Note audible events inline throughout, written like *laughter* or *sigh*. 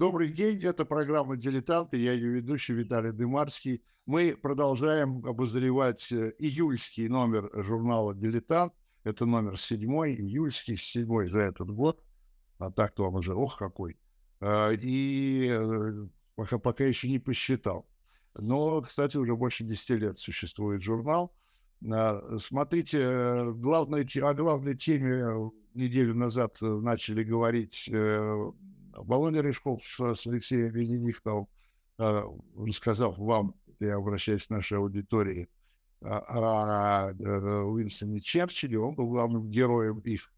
Добрый день, это программа «Дилетанты», я ее ведущий Виталий Дымарский. Мы продолжаем обозревать э, июльский номер журнала «Дилетант». Это номер седьмой, июльский, седьмой за этот год. А так-то вам уже, ох, какой. А, и э, пока, пока еще не посчитал. Но, кстати, уже больше 10 лет существует журнал. А, смотрите, э, главной, о главной теме неделю назад начали говорить Володя Рыжков с Алексеем Венедиктовым, э, рассказав вам, я обращаюсь к нашей аудитории, о э, Уинстоне Черчилле, он был главным героем их,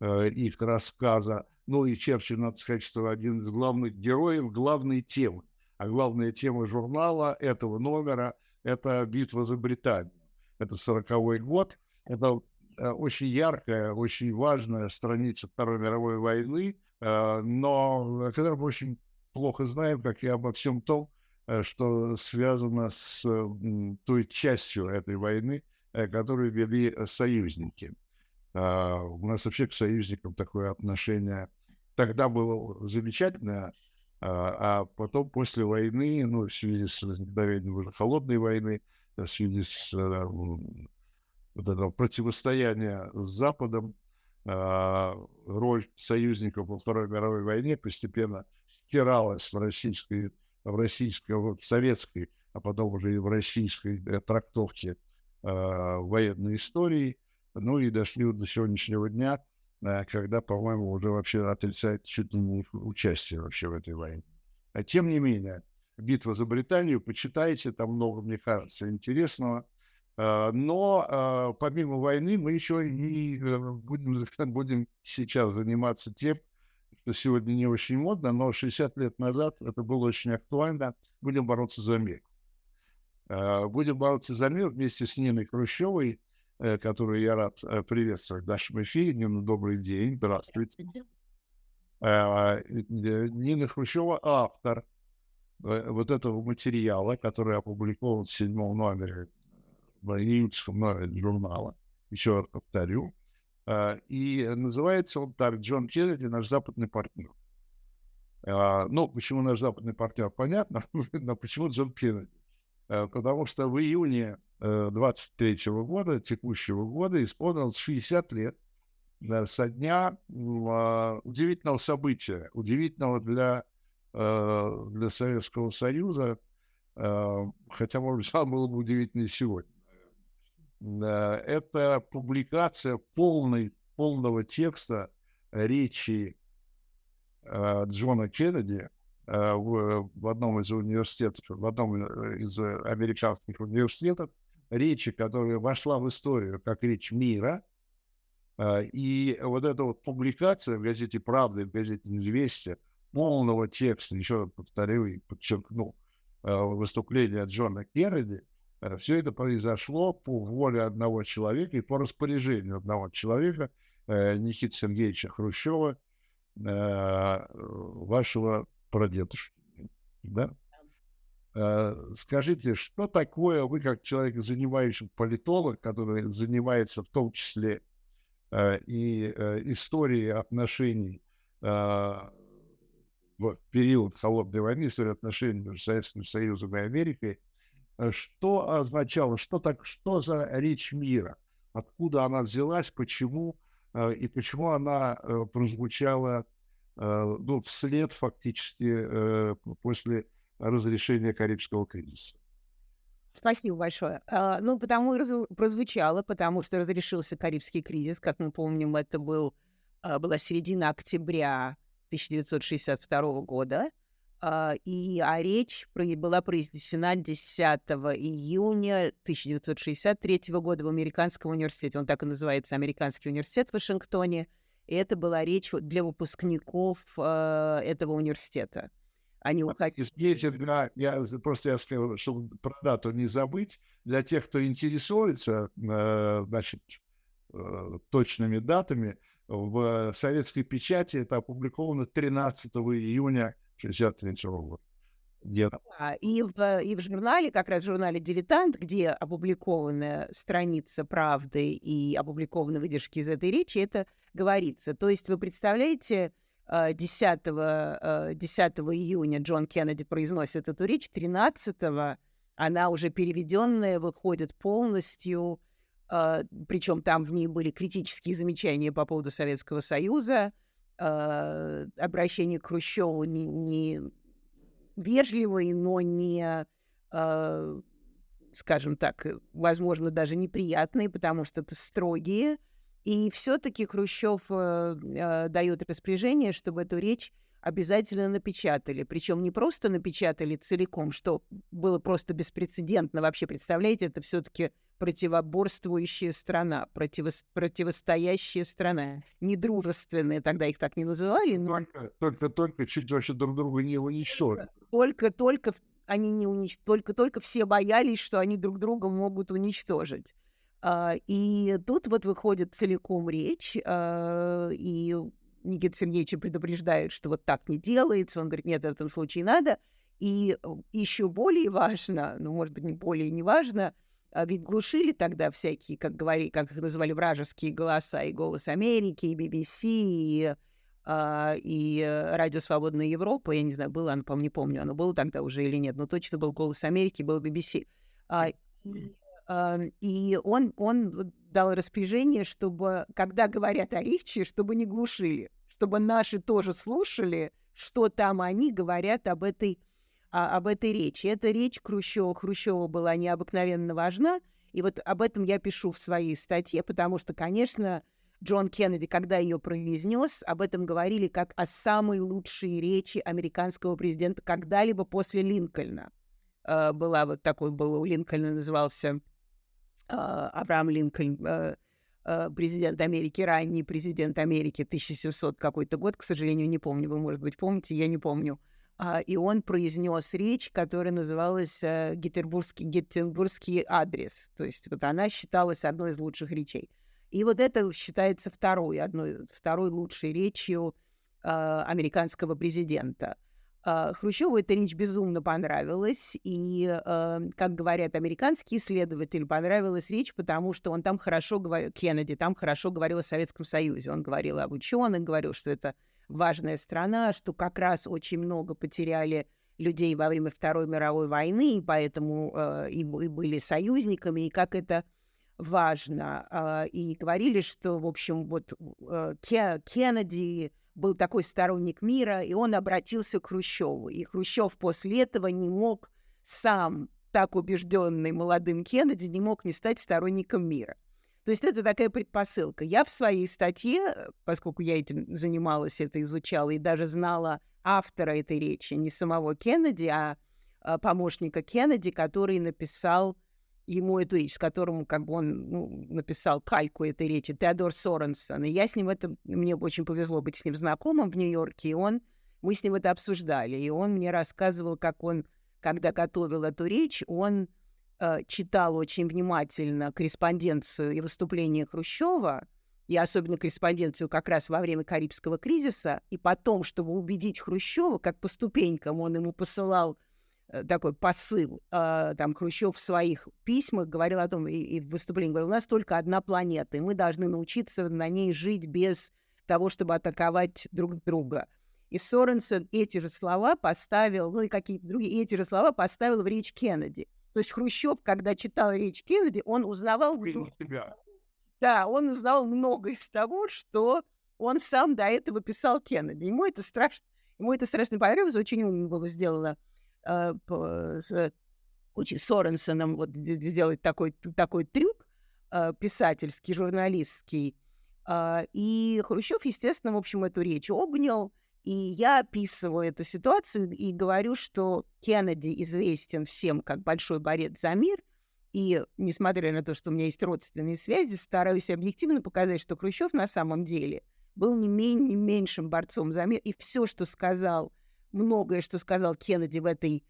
э, их рассказа. Ну и Черчилль, надо сказать, что один из главных героев главной темы. А главная тема журнала этого номера – это битва за Британию. Это сороковой год. Это очень яркая, очень важная страница Второй мировой войны – но когда мы очень плохо знаем, как и обо всем том, э, что связано с той частью этой войны, э, которую вели союзники. У нас вообще к союзникам такое отношение тогда было замечательное, а потом после войны, ну, в связи с возникновением уже холодной войны, в связи с вот этого противостояния с Западом, а, роль союзников во Второй мировой войне постепенно стиралась в российской, в российской, в советской, а потом уже и в российской э, трактовке э, военной истории. Ну и дошли до сегодняшнего дня, э, когда, по-моему, уже вообще отрицает чуть ли не участие вообще в этой войне. А тем не менее, битва за Британию, почитайте, там много, мне кажется, интересного. А, но а, помимо войны мы еще и э, будем, *laughs* будем сейчас заниматься тем, что сегодня не очень модно, но 60 лет назад это было очень актуально. Будем бороться за мир. Будем бороться за мир вместе с Ниной Хрущевой, э, которую я рад э, приветствовать в нашем эфире. Нина, добрый день, здравствуйте. Нина Хрущева – автор вот этого материала, который опубликован в седьмом номере июльского журнала, еще раз повторю. А, и называется он так «Джон Кеннеди, наш западный партнер». А, ну, почему наш западный партнер, понятно, *laughs* но почему Джон Кеннеди? А, потому что в июне 23 э, года, текущего года, исполнилось 60 лет со дня удивительного события, удивительного для, э, для Советского Союза, хотя, может быть, *laughs* было бы удивительнее сегодня. Это публикация полной, полного текста речи э, Джона Кеннеди э, в, в одном из университетов, в одном из американских университетов, речи, которая вошла в историю как речь мира. Э, и вот эта вот публикация в газете «Правда» и в газете «Известия» полного текста, еще раз повторю и подчеркну, выступление Джона Кеннеди – Э, Все это произошло по воле одного человека и по распоряжению одного человека, э, Никиты Сергеевича Хрущева, э, вашего прадедушки. Да? Скажите, что такое вы, как человек, занимающий политолог, который занимается в том числе и историей отношений в период холодной войны, история отношений между Советским Союзом и Америкой, Э, что означало, что, так, что за речь мира, откуда она взялась, почему, э, и почему она э, прозвучала ну, вслед фактически после разрешения Карибского кризиса. Спасибо большое. А, ну, потому и прозвучало, потому что разрешился Карибский кризис. Как мы помним, это был, а, была середина октября 1962 года. А, и, а речь была произнесена 10 июня 1963 года в Американском университете. Он так и называется, Американский университет в Вашингтоне. И это была речь для выпускников э, этого университета. Они уходили. Здесь, для, я просто я сказал, чтобы про дату не забыть, для тех, кто интересуется, э, значит, э, точными датами, в советской печати это опубликовано 13 июня 63 года. Да, и, в, и в журнале, как раз в журнале «Дилетант», где опубликована страница «Правды» и опубликованы выдержки из этой речи, это говорится. То есть вы представляете, 10, 10 июня Джон Кеннеди произносит эту речь, 13 она уже переведенная, выходит полностью, причем там в ней были критические замечания по поводу Советского Союза, обращение к Хрущеву не, не вежливый, но не скажем так, э, возможно, даже неприятные, потому что это строгие. И все-таки Хрущев э, э, дает распоряжение, чтобы эту речь обязательно напечатали. Причем не просто напечатали целиком, что было просто беспрецедентно. Вообще, представляете, это все-таки противоборствующая страна, противо противостоящая страна, недружественная, тогда их так не называли. Но... Только, только, только чуть вообще друг друга не уничтожили. Только, только они не унич... только-только все боялись, что они друг друга могут уничтожить. А, и тут вот выходит целиком речь, а, и Никита Сергеевич предупреждает, что вот так не делается. Он говорит, нет, в этом случае надо. И еще более важно, ну, может быть, не более не важно, а ведь глушили тогда всякие, как, говорили, как их называли, вражеские голоса, и «Голос Америки», и BBC, и и э, «Радио Свободная Европа», я не знаю, было оно, по-моему, не помню, оно было тогда уже или нет, но точно был «Голос Америки», был BBC. А, и он, он дал распоряжение, чтобы, когда говорят о речи, чтобы не глушили, чтобы наши тоже слушали, что там они говорят об этой, об этой речи. Эта речь Хрущева, Хрущева была необыкновенно важна, и вот об этом я пишу в своей статье, потому что, конечно, Джон Кеннеди, когда ее произнес, об этом говорили как о самой лучшей речи американского президента когда-либо после Линкольна. Uh, была вот такой, был у Линкольна назывался Авраам Линкольн, uh, президент Америки, ранний президент Америки, 1700 какой-то год, к сожалению, не помню, вы, может быть, помните, я не помню. И он произнес речь, которая называлась Гетербургский, Геттенбургский адрес. То есть вот она считалась одной из лучших речей. И вот это считается второй, одной, второй лучшей речью э, американского президента. Э, Хрущеву эта речь безумно понравилась, и, э, как говорят американские исследователи, понравилась речь, потому что он там хорошо говорил, Кеннеди там хорошо говорил о Советском Союзе. Он говорил об ученых, говорил, что это важная страна, что как раз очень много потеряли людей во время Второй мировой войны, и поэтому э, и, были союзниками, и как это важно. А, и говорили, что, в общем, вот э, Кеннеди был такой сторонник мира, и он обратился к Хрущеву. И Хрущев после этого не мог сам, так убежденный молодым Кеннеди, не мог не стать сторонником мира. То есть это такая предпосылка. Я в своей статье, поскольку я этим занималась, это изучала и даже знала автора этой речи, не самого Кеннеди, а, а помощника Кеннеди, который написал ему эту речь, с которым как бы он ну, написал кальку этой речи, Теодор Соренсон. И я с ним это, мне очень повезло быть с ним знакомым в Нью-Йорке, и он, мы с ним это обсуждали, и он мне рассказывал, как он, когда готовил эту речь, он э, читал очень внимательно корреспонденцию и выступления Хрущева, и особенно корреспонденцию как раз во время Карибского кризиса, и потом, чтобы убедить Хрущева, как по ступенькам он ему посылал такой посыл. А, там Хрущев в своих письмах говорил о том, и, и в выступлении говорил, у нас только одна планета, и мы должны научиться на ней жить без того, чтобы атаковать друг друга. И Соренсен эти же слова поставил, ну и какие-то другие, эти же слова поставил в речь Кеннеди. То есть Хрущев, когда читал речь Кеннеди, он узнавал... Себя. Да, он узнал много из того, что он сам до этого писал Кеннеди. Ему это страшно, ему это страшно понравилось, очень умно было сделано э, с очень Соренсоном вот сделать такой, такой трюк э, писательский, журналистский. Э, и Хрущев, естественно, в общем, эту речь обнял, и я описываю эту ситуацию и говорю, что Кеннеди известен всем как большой борец за мир, и, несмотря на то, что у меня есть родственные связи, стараюсь объективно показать, что Хрущев на самом деле был не, мен- не меньшим борцом за мир, и все, что сказал многое, что сказал Кеннеди в этой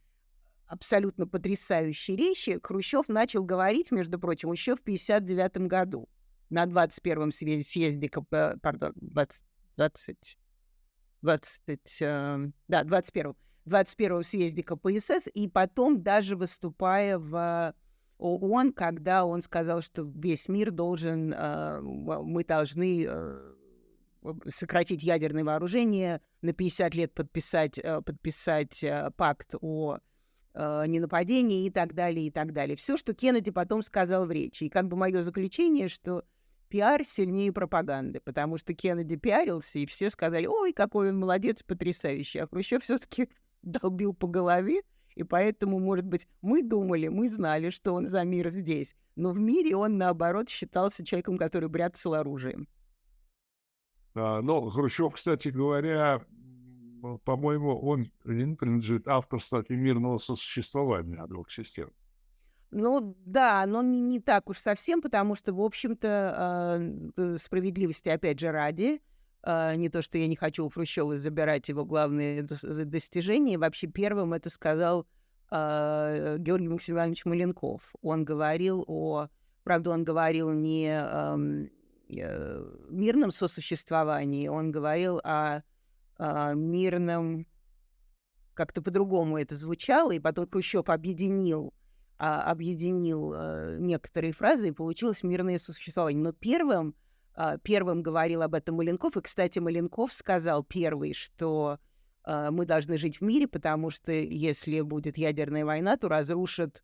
абсолютно потрясающей речи, Хрущев начал говорить, между прочим, еще в 1959 году на 21-м съезде, пардон, 20, 20, 20 э, да, 21 21 съезде КПСС, и потом даже выступая в ООН, когда он сказал, что весь мир должен, э, мы должны э, сократить ядерное вооружение, на 50 лет подписать, подписать пакт о ненападении и так далее, и так далее. Все, что Кеннеди потом сказал в речи. И как бы мое заключение, что пиар сильнее пропаганды, потому что Кеннеди пиарился, и все сказали, ой, какой он молодец, потрясающий. А Хрущев все-таки *laughs* долбил по голове, и поэтому, может быть, мы думали, мы знали, что он за мир здесь, но в мире он, наоборот, считался человеком, который бряцал оружием. А, но Хрущев, кстати говоря, по-моему, он принадлежит авторству мирного сосуществования двух систем. Ну да, но не, не так уж совсем, потому что, в общем-то, э, справедливости, опять же, ради, э, не то, что я не хочу у Хрущева забирать его главные достижения, вообще первым это сказал э, Георгий Максимович Маленков. Он говорил о... Правда, он говорил не мирном сосуществовании, он говорил о, о мирном... Как-то по-другому это звучало, и потом объединил а, объединил а, некоторые фразы, и получилось мирное сосуществование. Но первым, а, первым говорил об этом Маленков, и, кстати, Маленков сказал первый, что а, мы должны жить в мире, потому что если будет ядерная война, то разрушат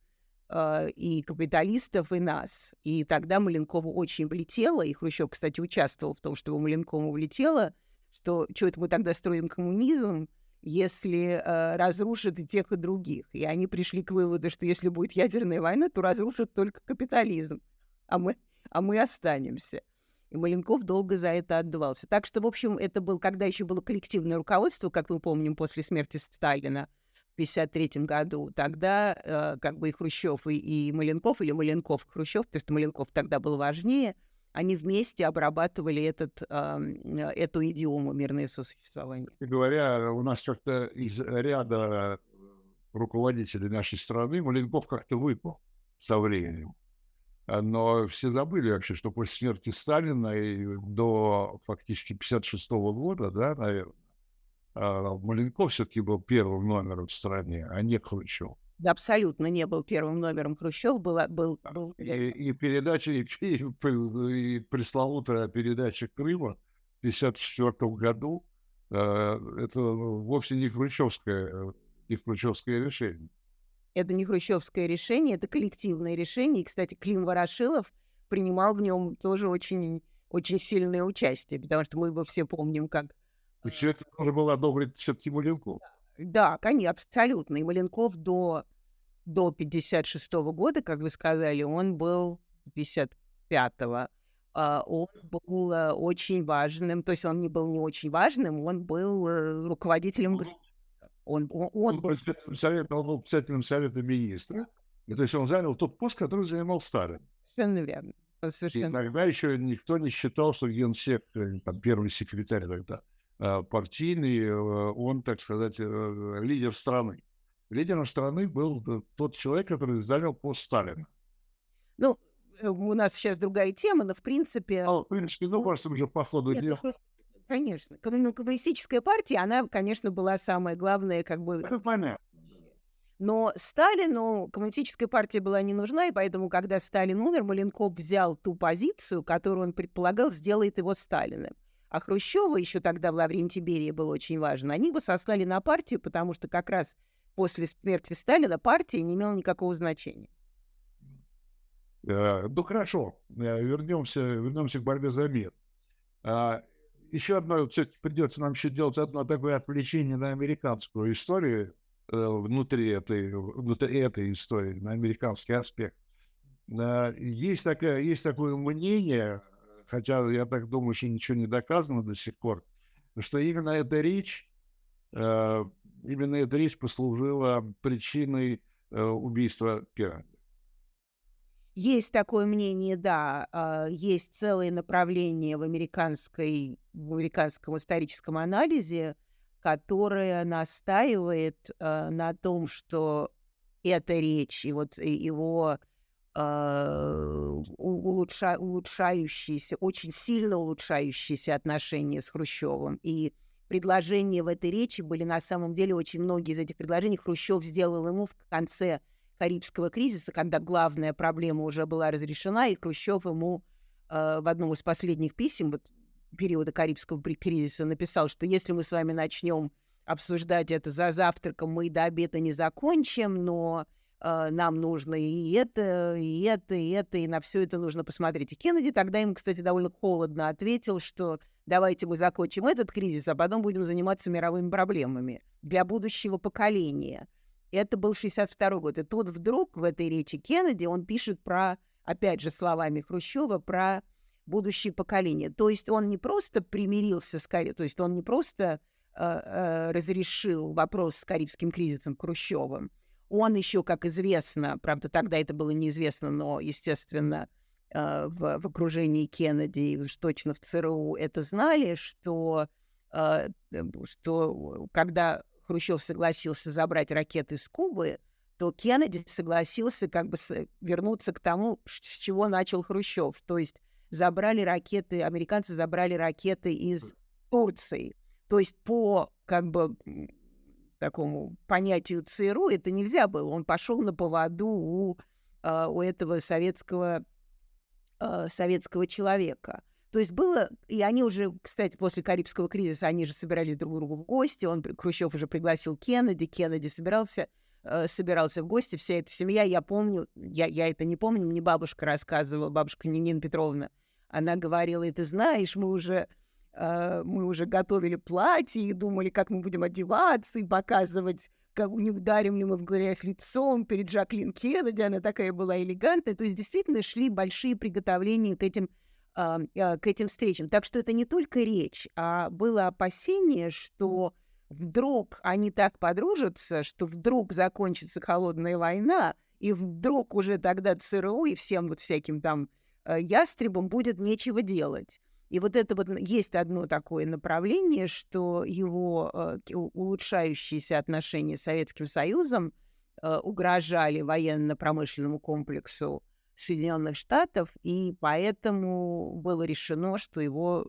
и капиталистов, и нас. И тогда Маленкову очень влетело, и Хрущев, кстати, участвовал в том, что Маленкову влетело, что что это мы тогда строим коммунизм, если э, разрушат и тех, и других. И они пришли к выводу, что если будет ядерная война, то разрушат только капитализм, а мы, а мы останемся. И Маленков долго за это отдувался. Так что, в общем, это был, когда еще было коллективное руководство, как мы помним, после смерти Сталина в 1953 году, тогда э, как бы и Хрущев, и, и Маленков, или Маленков Хрущев, потому что Маленков тогда был важнее, они вместе обрабатывали этот, э, эту идиому мирное сосуществование. Говоря, у нас как-то из ряда руководителей нашей страны Маленков как-то выпал со временем. Но все забыли вообще, что после смерти Сталина и до фактически 56 -го года, да, наверное, а, Маленков все-таки был первым номером в стране, а не Хрущев абсолютно не был первым номером Хрущев, был... был, был... И, и передача, и, и, пресловутая передача Крыма в 1954 году, э, это вовсе не хрущевское, не хрущевское решение. Это не хрущевское решение, это коллективное решение. И, кстати, Клим Ворошилов принимал в нем тоже очень, очень сильное участие, потому что мы его все помним как... Все это тоже было одобрить все-таки Маленков. Да, конечно, абсолютно. И Маленков до до 56 -го года, как вы сказали, он был 55-го. Uh, он был uh, очень важным, то есть он не был не очень важным, он был uh, руководителем государства. Он, он, он, был председателем, он был председателем Совета министров. И, то есть он занял тот пост, который занимал Сталин. Совершенно верно. Совершенно. И иногда еще никто не считал, что генсек, э, там, первый секретарь тогда, партийный, он, так сказать, э, лидер страны лидером страны был тот человек, который занял пост Сталина. Ну, э, у нас сейчас другая тема, но в принципе... Ну, в принципе, ну, просто уже по ходу дела. Конечно. Ну, коммунистическая партия, она, конечно, была самая главная, как бы... Это понятно. Но Сталину коммунистическая партия была не нужна, и поэтому, когда Сталин умер, Маленков взял ту позицию, которую он предполагал, сделает его Сталиным. А Хрущева еще тогда в Лаврентии Берии было очень важно. Они бы сослали на партию, потому что как раз после смерти Сталина партия не имела никакого значения. Э, ну хорошо, э, вернемся, вернемся к борьбе за мир. А, еще одно, все-таки придется нам еще делать одно такое отвлечение на американскую историю э, внутри этой, внутри этой истории, на американский аспект. Есть, такое, есть такое мнение, хотя я так думаю, что ничего не доказано до сих пор, что именно эта речь именно эта речь послужила причиной э, убийства Кеннеди. Есть такое мнение, да. Э, есть целое направление в, американской, в американском историческом анализе, которое настаивает э, на том, что эта речь и вот его э, улучша, улучшающиеся, очень сильно улучшающиеся отношения с Хрущевым. И предложения в этой речи были на самом деле очень многие из этих предложений Хрущев сделал ему в конце Карибского кризиса, когда главная проблема уже была разрешена, и Хрущев ему э, в одном из последних писем, вот периода Карибского кризиса написал, что если мы с вами начнем обсуждать это за завтраком, мы и до обеда не закончим, но э, нам нужно и это, и это, и это, и на все это нужно посмотреть. И Кеннеди тогда ему, кстати, довольно холодно ответил, что давайте мы закончим этот кризис, а потом будем заниматься мировыми проблемами для будущего поколения. Это был 62 год. И тут вдруг в этой речи Кеннеди он пишет про, опять же, словами Хрущева, про будущее поколение. То есть он не просто примирился с Кари... то есть он не просто э, э, разрешил вопрос с Карибским кризисом Хрущевым, он еще, как известно, правда, тогда это было неизвестно, но, естественно, э, в, в окружении Кеннеди и уж точно в ЦРУ это знали, что, э, что когда Хрущев согласился забрать ракеты с Кубы, то Кеннеди согласился как бы вернуться к тому, с чего начал Хрущев. То есть забрали ракеты, американцы забрали ракеты из Турции. То есть по как бы такому понятию ЦРУ это нельзя было. Он пошел на поводу у, а, у этого советского, а, советского человека. То есть было, и они уже, кстати, после Карибского кризиса, они же собирались друг к другу в гости, он, Хрущев уже пригласил Кеннеди, Кеннеди собирался, э, собирался в гости, вся эта семья, я помню, я, я это не помню, мне бабушка рассказывала, бабушка Нина Петровна, она говорила, и ты знаешь, мы уже, мы уже готовили платье и думали, как мы будем одеваться и показывать, как не ударим ли мы в грязь лицом перед Жаклин Кеннеди, она такая была элегантная. То есть действительно шли большие приготовления к этим, э, э, к этим встречам. Так что это не только речь, а было опасение, что вдруг они так подружатся, что вдруг закончится холодная война, и вдруг уже тогда ЦРУ и всем вот всяким там Э, ястребам будет нечего делать. И вот это вот есть одно такое направление, что его э, улучшающиеся отношения с Советским Союзом э, угрожали военно-промышленному комплексу Соединенных Штатов, и поэтому было решено, что его,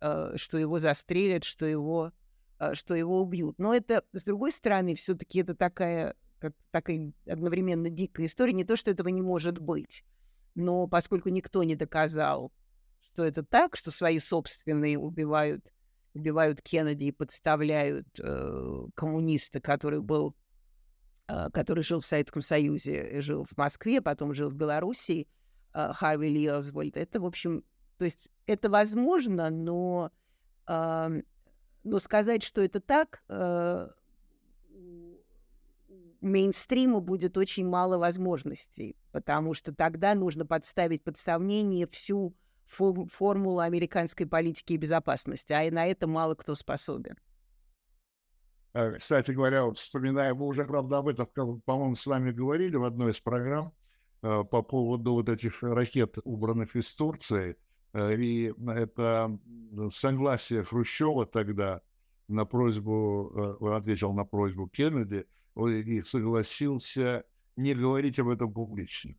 что его застрелят, что его, что его убьют. Но это, с другой стороны, все-таки это такая, как, такая одновременно дикая история. Не то, что этого не может быть. Но поскольку никто не доказал, что это так, что свои собственные убивают, убивают Кеннеди и подставляют э, коммуниста, который был, э, который жил в Советском Союзе, жил в Москве, потом жил в Белоруссии, э, Харви Ли Освальд. Это, в общем, то есть это возможно, но, э, но сказать, что это так, э, мейнстриму будет очень мало возможностей, потому что тогда нужно подставить под сомнение всю формулу американской политики и безопасности, а и на это мало кто способен. Э, кстати говоря, вот вспоминая, мы уже, правда, об этом, по-моему, с вами говорили в одной из программ э, по поводу вот этих ракет, убранных из Турции, э, и это согласие Хрущева тогда на просьбу, он ответил на просьбу Кеннеди, и согласился не говорить об этом публично.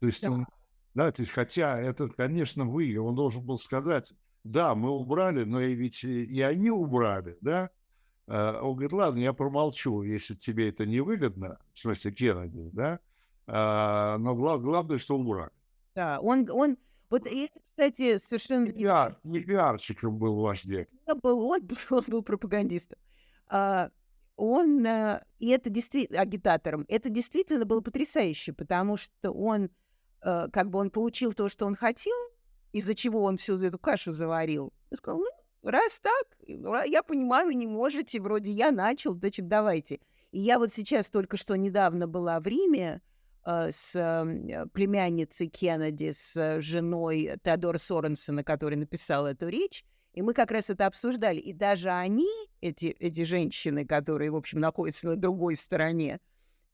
То есть да. он, да, то есть, хотя это, конечно, вы, он должен был сказать, да, мы убрали, но и ведь и они убрали, да. А, он говорит, ладно, я промолчу, если тебе это не выгодно, в смысле Кеннеди, да, а, но глав, главное, что убрали. Да, он, он, вот и кстати, совершенно... Не, пиар, не пиарщиком был ваш дед. Он был, он, он был пропагандистом. А, он, э, и это действительно, агитатором, это действительно было потрясающе, потому что он, э, как бы он получил то, что он хотел, из-за чего он всю эту кашу заварил, и сказал, ну, раз так, я понимаю, не можете, вроде я начал, значит, давайте. И я вот сейчас только что недавно была в Риме э, с племянницей Кеннеди, с женой Теодора Соренсона, который написал эту речь, и мы как раз это обсуждали. И даже они, эти, эти женщины, которые, в общем, находятся на другой стороне,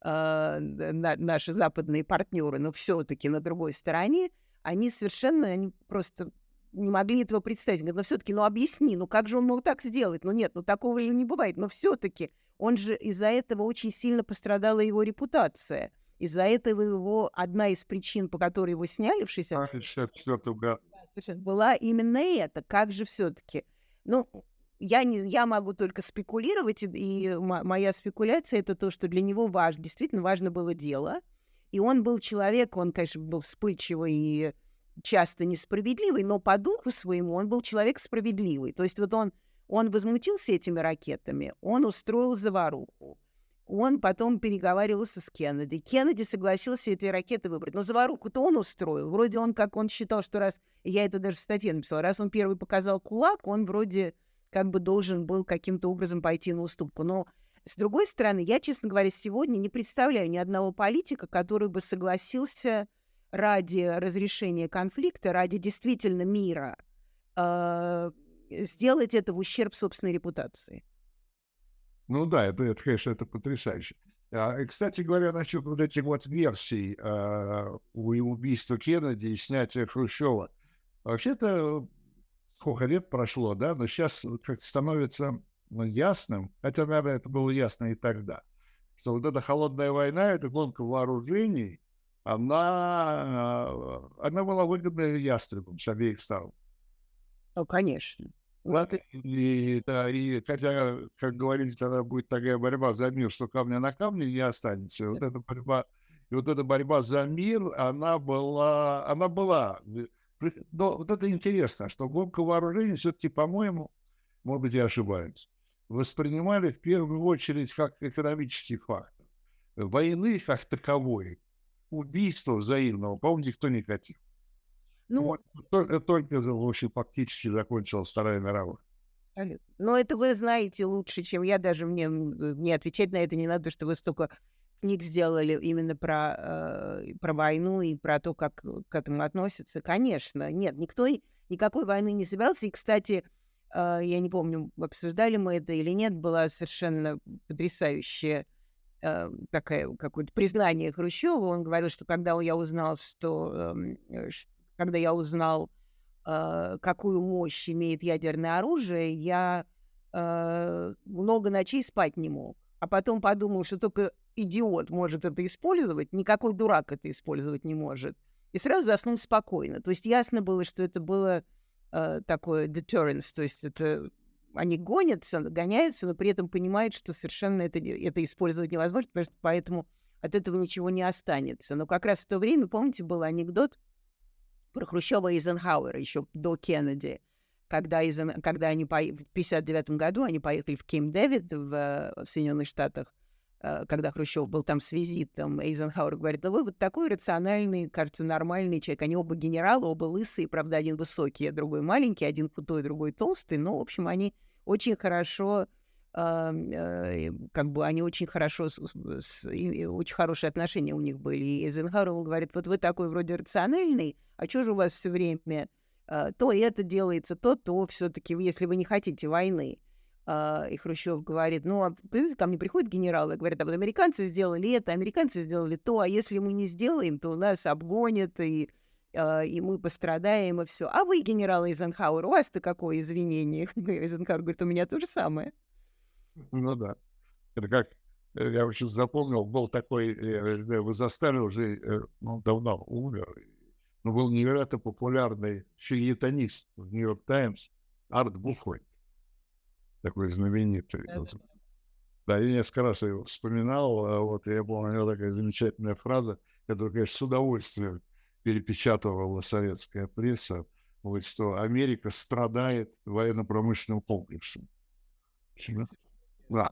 э, на, наши западные партнеры, но все-таки на другой стороне, они совершенно они просто не могли этого представить. Говорят, ну все-таки, ну объясни, ну как же он мог так сделать? Ну нет, ну такого же не бывает. Но все-таки он же из-за этого очень сильно пострадала его репутация. Из-за этого его одна из причин, по которой его сняли в 64 году, была именно это. Как же все-таки? Ну, я, не, я могу только спекулировать, и, и моя спекуляция это то, что для него важно, действительно важно было дело. И он был человек, он, конечно, был вспыльчивый и часто несправедливый, но по духу своему он был человек справедливый. То есть вот он, он возмутился этими ракетами, он устроил заваруху, он потом переговаривался с Кеннеди. Кеннеди согласился эти ракеты выбрать. Но заваруху-то он устроил. Вроде он, как он считал, что раз, я это даже в статье написала, раз он первый показал кулак, он вроде как бы должен был каким-то образом пойти на уступку. Но с другой стороны, я, честно говоря, сегодня не представляю ни одного политика, который бы согласился ради разрешения конфликта, ради действительно мира, э, сделать это в ущерб собственной репутации. Ну да, это, это конечно, это потрясающе. А, кстати говоря, насчет вот этих вот версий э, убийства Кеннеди и снятия Хрущева. Вообще-то сколько лет прошло, да, но сейчас как-то становится ну, ясным, хотя, наверное, это было ясно и тогда, что вот эта холодная война, эта гонка вооружений, она, она была выгодна ястребом с обеих сторон. Ну, конечно. Вот, и, да, и хотя, как говорили, тогда будет такая борьба за мир, что камня на камне не останется. Вот эта борьба, и вот эта борьба за мир, она была, она была. Но вот это интересно, что гонка вооружений все-таки, по-моему, может быть, я ошибаюсь, воспринимали в первую очередь как экономический фактор. Войны как таковой, убийства взаимного, по-моему, никто не хотел. Ну, вот, только, только очень фактически закончилась Вторая мировая. Но это вы знаете лучше, чем я. Даже мне, мне отвечать на это не надо, что вы столько книг сделали именно про, э, про войну и про то, как к этому относятся. Конечно, нет, никто никакой войны не собирался. И, кстати, э, я не помню, обсуждали мы это или нет, была совершенно потрясающая э, такая какое-то признание Хрущева. Он говорил, что когда я узнал, что, эм, э, когда я узнал, э, какую мощь имеет ядерное оружие, я э, много ночей спать не мог. А потом подумал, что только идиот может это использовать, никакой дурак это использовать не может. И сразу заснул спокойно. То есть ясно было, что это было э, такое deterrence, то есть это они гонятся, гоняются, но при этом понимают, что совершенно это, это использовать невозможно, потому что поэтому от этого ничего не останется. Но как раз в то время, помните, был анекдот про Хрущева и Эйзенхауэра еще до Кеннеди, когда, Эйзен, когда они по... в 59 году они поехали в Ким Дэвид в, в Соединенных Штатах, э, когда Хрущев был там с визитом, Эйзенхауэр говорит, ну вы вот такой рациональный, кажется, нормальный человек. Они оба генералы, оба лысые, правда, один высокий, а другой маленький, один худой, другой толстый, но, в общем, они очень хорошо э, как бы они очень хорошо, очень хорошие отношения у них были. И Эйзенхауэр говорит, вот вы такой вроде рациональный, а что же у вас все время э, то это делается, то то все-таки, если вы не хотите войны. Uh, и Хрущев говорит, ну, а, ко мне приходят генералы и говорят, а вот американцы сделали это, американцы сделали то, а если мы не сделаем, то нас обгонят, и, uh, и мы пострадаем, и все. А вы, генерал Эйзенхауэр, у вас-то какое извинение? *laughs* Эйзенхауэр говорит, у меня то же самое. Ну да. Это как, э, я очень запомнил, был такой, э, вы застали уже, э, ну, давно умер, но был невероятно популярный филетонист в Нью-Йорк Таймс Арт Буффой. Такой знаменитый. Да, вот. да, я несколько раз его вспоминал. А вот я помню, у него такая замечательная фраза, которую, конечно, с удовольствием перепечатывала советская пресса, вот, что Америка страдает военно-промышленным комплексом. Да.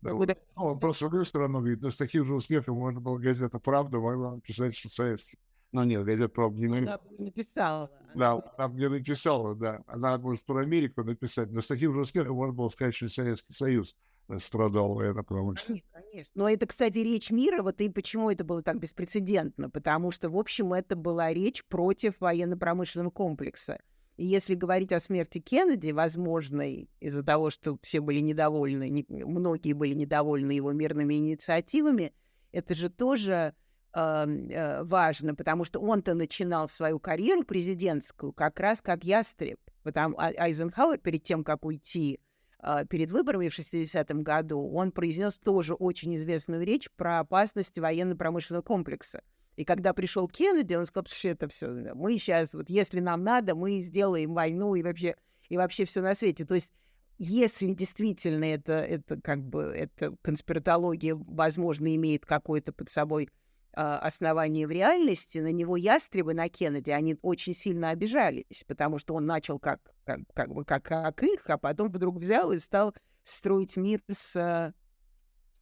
Да, вот. Ну, он просто в другую сторону говорит, но с таким же успехом можно было газета «Правда» могла написать, что советский. Ну нет, газета «Правда» не Она написала. Да, она мне написала, да. Она может про Америку написать, но с таким же успехом можно было сказать, что Советский Союз э, страдал военно-промышленно. Конечно. Но это, кстати, речь мира, вот и почему это было так беспрецедентно, потому что, в общем, это была речь против военно-промышленного комплекса. И если говорить о смерти Кеннеди, возможной из-за того, что все были недовольны, не, многие были недовольны его мирными инициативами, это же тоже важно, потому что он-то начинал свою карьеру президентскую как раз как ястреб. Потому а Айзенхауэр перед тем, как уйти э, перед выборами в 60-м году, он произнес тоже очень известную речь про опасность военно-промышленного комплекса. И когда пришел Кеннеди, он сказал, что это все, мы сейчас, вот если нам надо, мы сделаем войну и вообще, и вообще все на свете. То есть если действительно это, это как бы, эта конспиратология, возможно, имеет какой-то под собой а, основание в реальности, на него ястребы, на Кеннеди, они очень сильно обижались, потому что он начал как, как, как бы как, как их, а потом вдруг взял и стал строить мир с,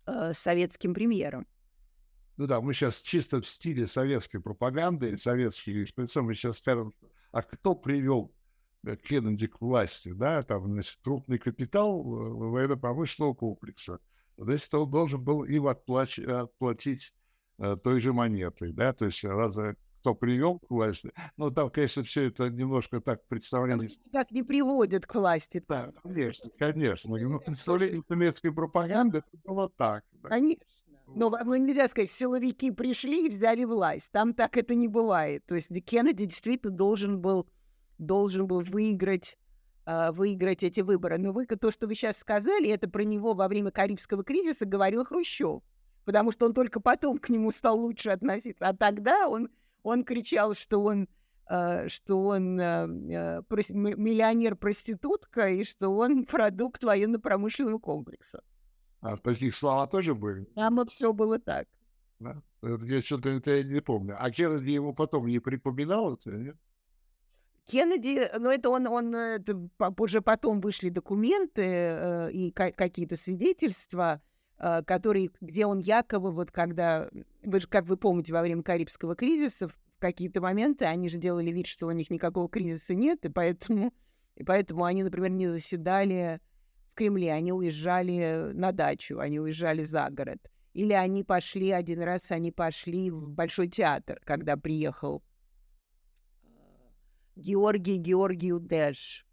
с советским премьером. Ну да, мы сейчас чисто в стиле советской пропаганды, советских экспрессов, мы сейчас скажем, а кто привел э, Кеннеди к власти, да, там, значит, крупный капитал э, военно-промышленного комплекса. Значит, он должен был им отплач... отплатить той же монетой, да, то есть разве кто привел к власти. Ну, там, конечно, все это немножко так представлялось. Как не приводят к власти. Да, конечно, конечно. Но представление немецкой пропаганды было так. Да. Конечно. Но ну, нельзя сказать, силовики пришли и взяли власть. Там так это не бывает. То есть Кеннеди действительно должен был, должен был выиграть а, выиграть эти выборы. Но вы, то, что вы сейчас сказали, это про него во время Карибского кризиса говорил Хрущев потому что он только потом к нему стал лучше относиться. А тогда он, он кричал, что он, э, что он э, э миллионер-проститутка и что он *laughs* продукт военно-промышленного комплекса. А таких слова тоже были? Там все было так. Да? Я что-то это я не помню. А Кеннеди ему потом не припоминал это, нет? Кеннеди, ну это он, он это, уже потом вышли документы э, и какие-то свидетельства, который, где он якобы, вот когда, вы же, как вы помните, во время Карибского кризиса, в какие-то моменты они же делали вид, что у них никакого кризиса нет, и поэтому, и поэтому они, например, не заседали в Кремле, они уезжали на дачу, они уезжали за город. Или они пошли, один раз они пошли в Большой театр, когда приехал а, Георгий Георгию Дэш,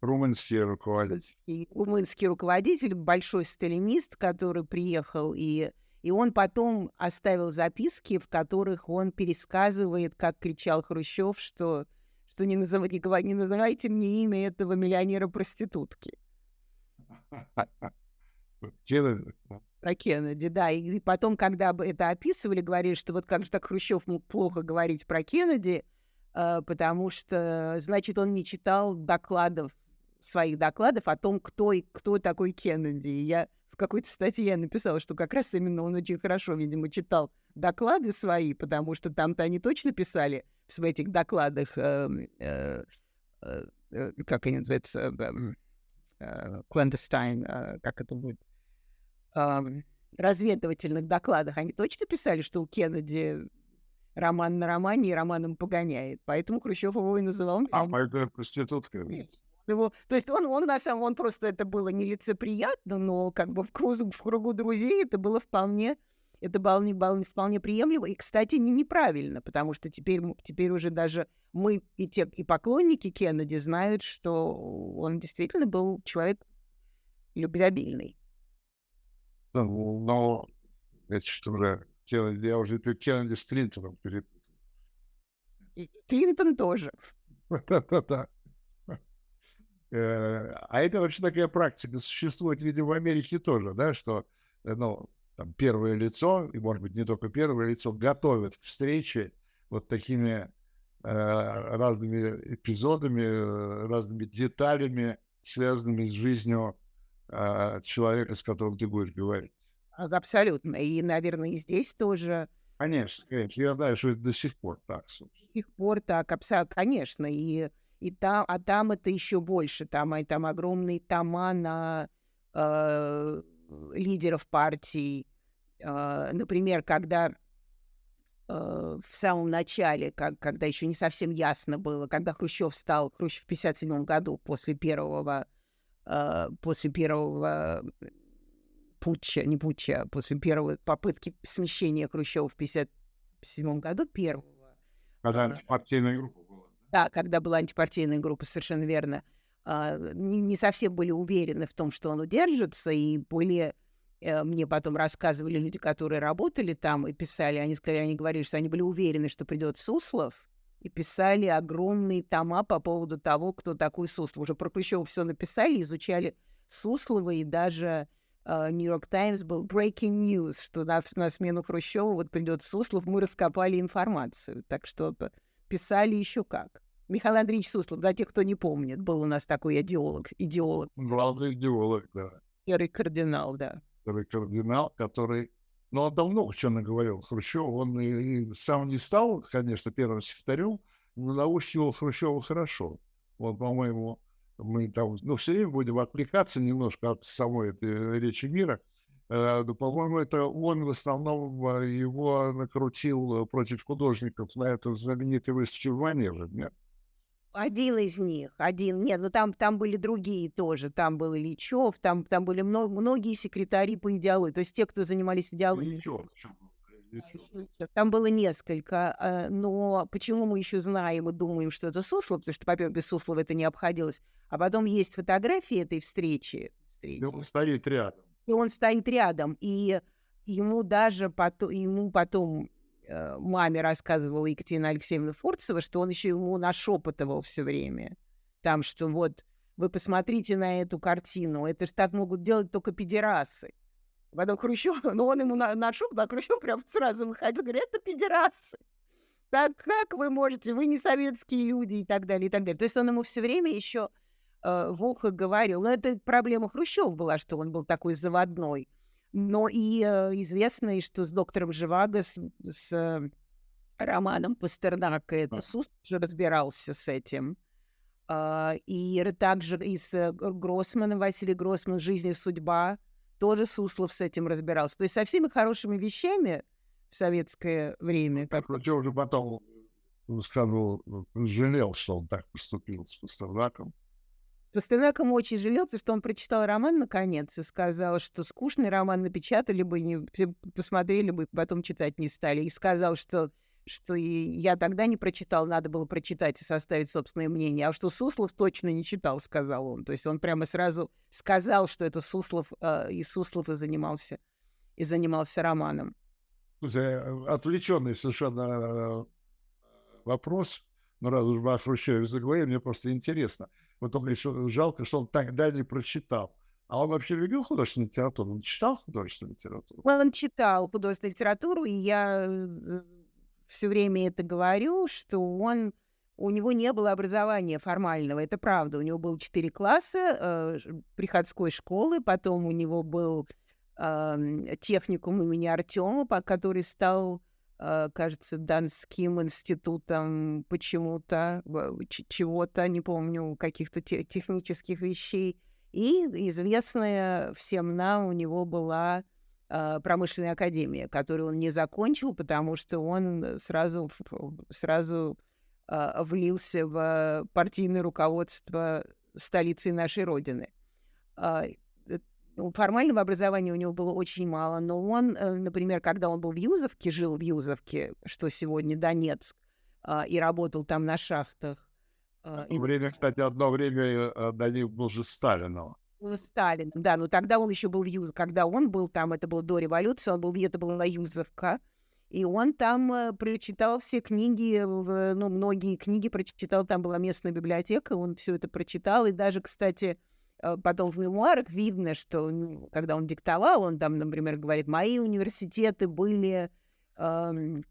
Румынский руководитель. И румынский руководитель, большой сталинист, который приехал, и, и он потом оставил записки, в которых он пересказывает, как кричал Хрущев, что, что не, называйте, не называйте мне имя этого миллионера-проститутки. Кеннеди. Про Кеннеди, да. И потом, когда это описывали, говорили, что вот как же так Хрущев мог плохо говорить про Кеннеди, э, потому что, значит, он не читал докладов своих докладов о том, кто, и кто такой Кеннеди. И я в какой-то статье написала, что как раз именно он очень хорошо, видимо, читал доклады свои, потому что там-то они точно писали в этих докладах, э, э, э, э, как они называются, clandestine, э, как это будет, э, разведывательных докладах, они точно писали, что у Кеннеди роман на романе и романом погоняет. Поэтому Хрущев его и называл... А, моя проститутка. Нет его, то есть он, он на самом, он просто это было нелицеприятно, но как бы в кругу, в кругу друзей это было вполне, это было, не, было вполне приемлемо. И, кстати, не неправильно, потому что теперь, теперь уже даже мы и те, и поклонники Кеннеди знают, что он действительно был человек любвеобильный. Ну, но это что же, Кеннеди, я уже Кеннеди с Клинтоном перепутал. Клинтон тоже. *laughs* Да-да-да. Э, а это вообще такая практика существует, видимо, в Америке тоже, да, что, э, ну, там, первое лицо, и, может быть, не только первое лицо, готовят к встрече вот такими э, разными эпизодами, э, разными деталями, связанными с жизнью э, человека, с которым ты будешь говорить. Абсолютно. И, наверное, и здесь тоже. Конечно, конечно. Я знаю, что это до сих пор так. Собственно. До сих пор так, абсолютно, конечно. И и там, а там это еще больше, там, и там огромные тома на э, лидеров партий. Э, например, когда э, в самом начале, как, когда еще не совсем ясно было, когда Хрущев стал, Хрущев в 57 году после первого, э, после первого путча, не путча, после первой попытки смещения Хрущева в 57 году, первого. Когда партийная группа да, когда была антипартийная группа, совершенно верно, а, не, совсем были уверены в том, что он удержится, и были э, мне потом рассказывали люди, которые работали там и писали, они, скорее, они говорили, что они были уверены, что придет Суслов, и писали огромные тома по поводу того, кто такой Суслов. Уже про Хрущева все написали, изучали Суслова, и даже Нью-Йорк uh, Таймс был breaking news, что на, на смену Хрущева вот придет Суслов, мы раскопали информацию. Так что писали еще как. Михаил Андреевич Суслов, для тех, кто не помнит, был у нас такой идеолог. идеолог. Главный идеолог, да. Серый кардинал, да. Серый кардинал, который Но он много чего наговорил Хрущев. Он и, и сам не стал, конечно, первым секретарем, но научивал Хрущева хорошо. Вот, по-моему, мы там, ну, все время будем отвлекаться немножко от самой этой речи мира. Э, но, по-моему, это он в основном э, его накрутил против художников на знаменитую выставку в Манеже, нет? Один из них, один. Нет, ну там, там были другие тоже. Там был Ильичев, там, там были много, многие секретари по идеологии. То есть те, кто занимались идеологией. Ильичев, там было несколько, э, но почему мы еще знаем и думаем, что это Суслов, потому что, во-первых, без Суслова это не обходилось, а потом есть фотографии этой встречи. встречи. Он стоит рядом. И он стоит рядом, и ему даже потом, ему потом э, маме рассказывала Екатерина Алексеевна Фурцева, что он еще ему нашепотывал все время. Там, что вот вы посмотрите на эту картину, это же так могут делать только педерасы. Потом Хрущев, *laughs* ну он ему на, нашел, а Хрущев прям сразу выходил, говорит, это педерасы. Так как вы можете, вы не советские люди и так далее, и так далее. То есть он ему все время еще э, в ухо говорил. Но это проблема Хрущева была, что он был такой заводной. Но и э, известно, что с доктором Живаго, с, с э, романом Пастернака, это Сус уже разбирался с этим. И также и с э, Гроссманом, Василий Гроссман «Жизнь и судьба», тоже Суслов с этим разбирался. То есть со всеми хорошими вещами в советское время. Как... Причем уже потом сказал, жалел, что он так поступил с Пастернаком. С Пастернаком очень жалел, потому что он прочитал роман наконец и сказал, что скучный роман напечатали бы, не, посмотрели бы, потом читать не стали. И сказал, что что и я тогда не прочитал, надо было прочитать и составить собственное мнение. А что Суслов точно не читал, сказал он. То есть он прямо сразу сказал, что это Суслов, э, и Суслов и занимался, и занимался романом. Слушай, отвлеченный совершенно вопрос, но раз уж мы о Хрущеве заговорили, мне просто интересно. Вот он еще жалко, что он тогда не прочитал. А он вообще любил художественную литературу? Он читал художественную литературу? Он читал художественную литературу, и я э, все время это говорю, что он у него не было образования формального, это правда. У него было четыре класса э, приходской школы, потом у него был э, техникум имени Артема, который стал, э, кажется, Донским институтом почему-то, чего-то, не помню, каких-то те технических вещей. И известная всем нам у него была а, промышленной академии, которую он не закончил, потому что он сразу, сразу а, влился в партийное руководство столицы нашей Родины. А, формального образования у него было очень мало, но он, э, например, когда он был в Юзовке, жил в Юзовке, что сегодня Донецк, и работал там на шахтах. Одно время, кстати, одно время э, Данил был же Сталином. Сталин, да, но тогда он еще был Юз, когда он был там, это было до революции, он был, это была Юзовка, и он там э, прочитал все книги, ну, многие книги прочитал, там была местная библиотека, он все это прочитал, и даже, кстати, потом в мемуарах видно, что ну, когда он диктовал, он там, например, говорит, мои университеты были... Эм,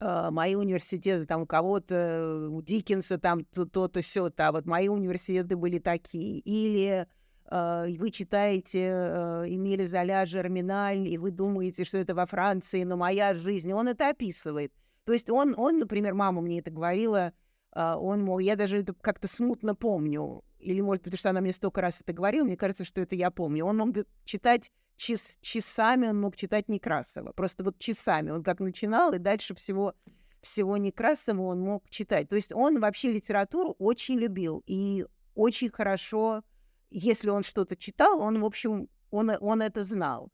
э, мои университеты, там у кого-то, у Диккенса там то-то, все-то, а вот мои университеты были такие. Или а, вы читаете э, Эмиля Золя «Жерминаль», и вы думаете, что это во Франции, но моя жизнь, он это описывает. То есть он, он например, мама мне это говорила, а, он, мол, я даже это как-то смутно помню, или, может, потому что она мне столько раз это говорила, мне кажется, что это я помню. Он мог читать час, часами, он мог читать Некрасова, просто вот часами. Он как начинал, и дальше всего, всего Некрасова он мог читать. То есть он вообще литературу очень любил и очень хорошо если он что-то читал, он, в общем, он, он это знал.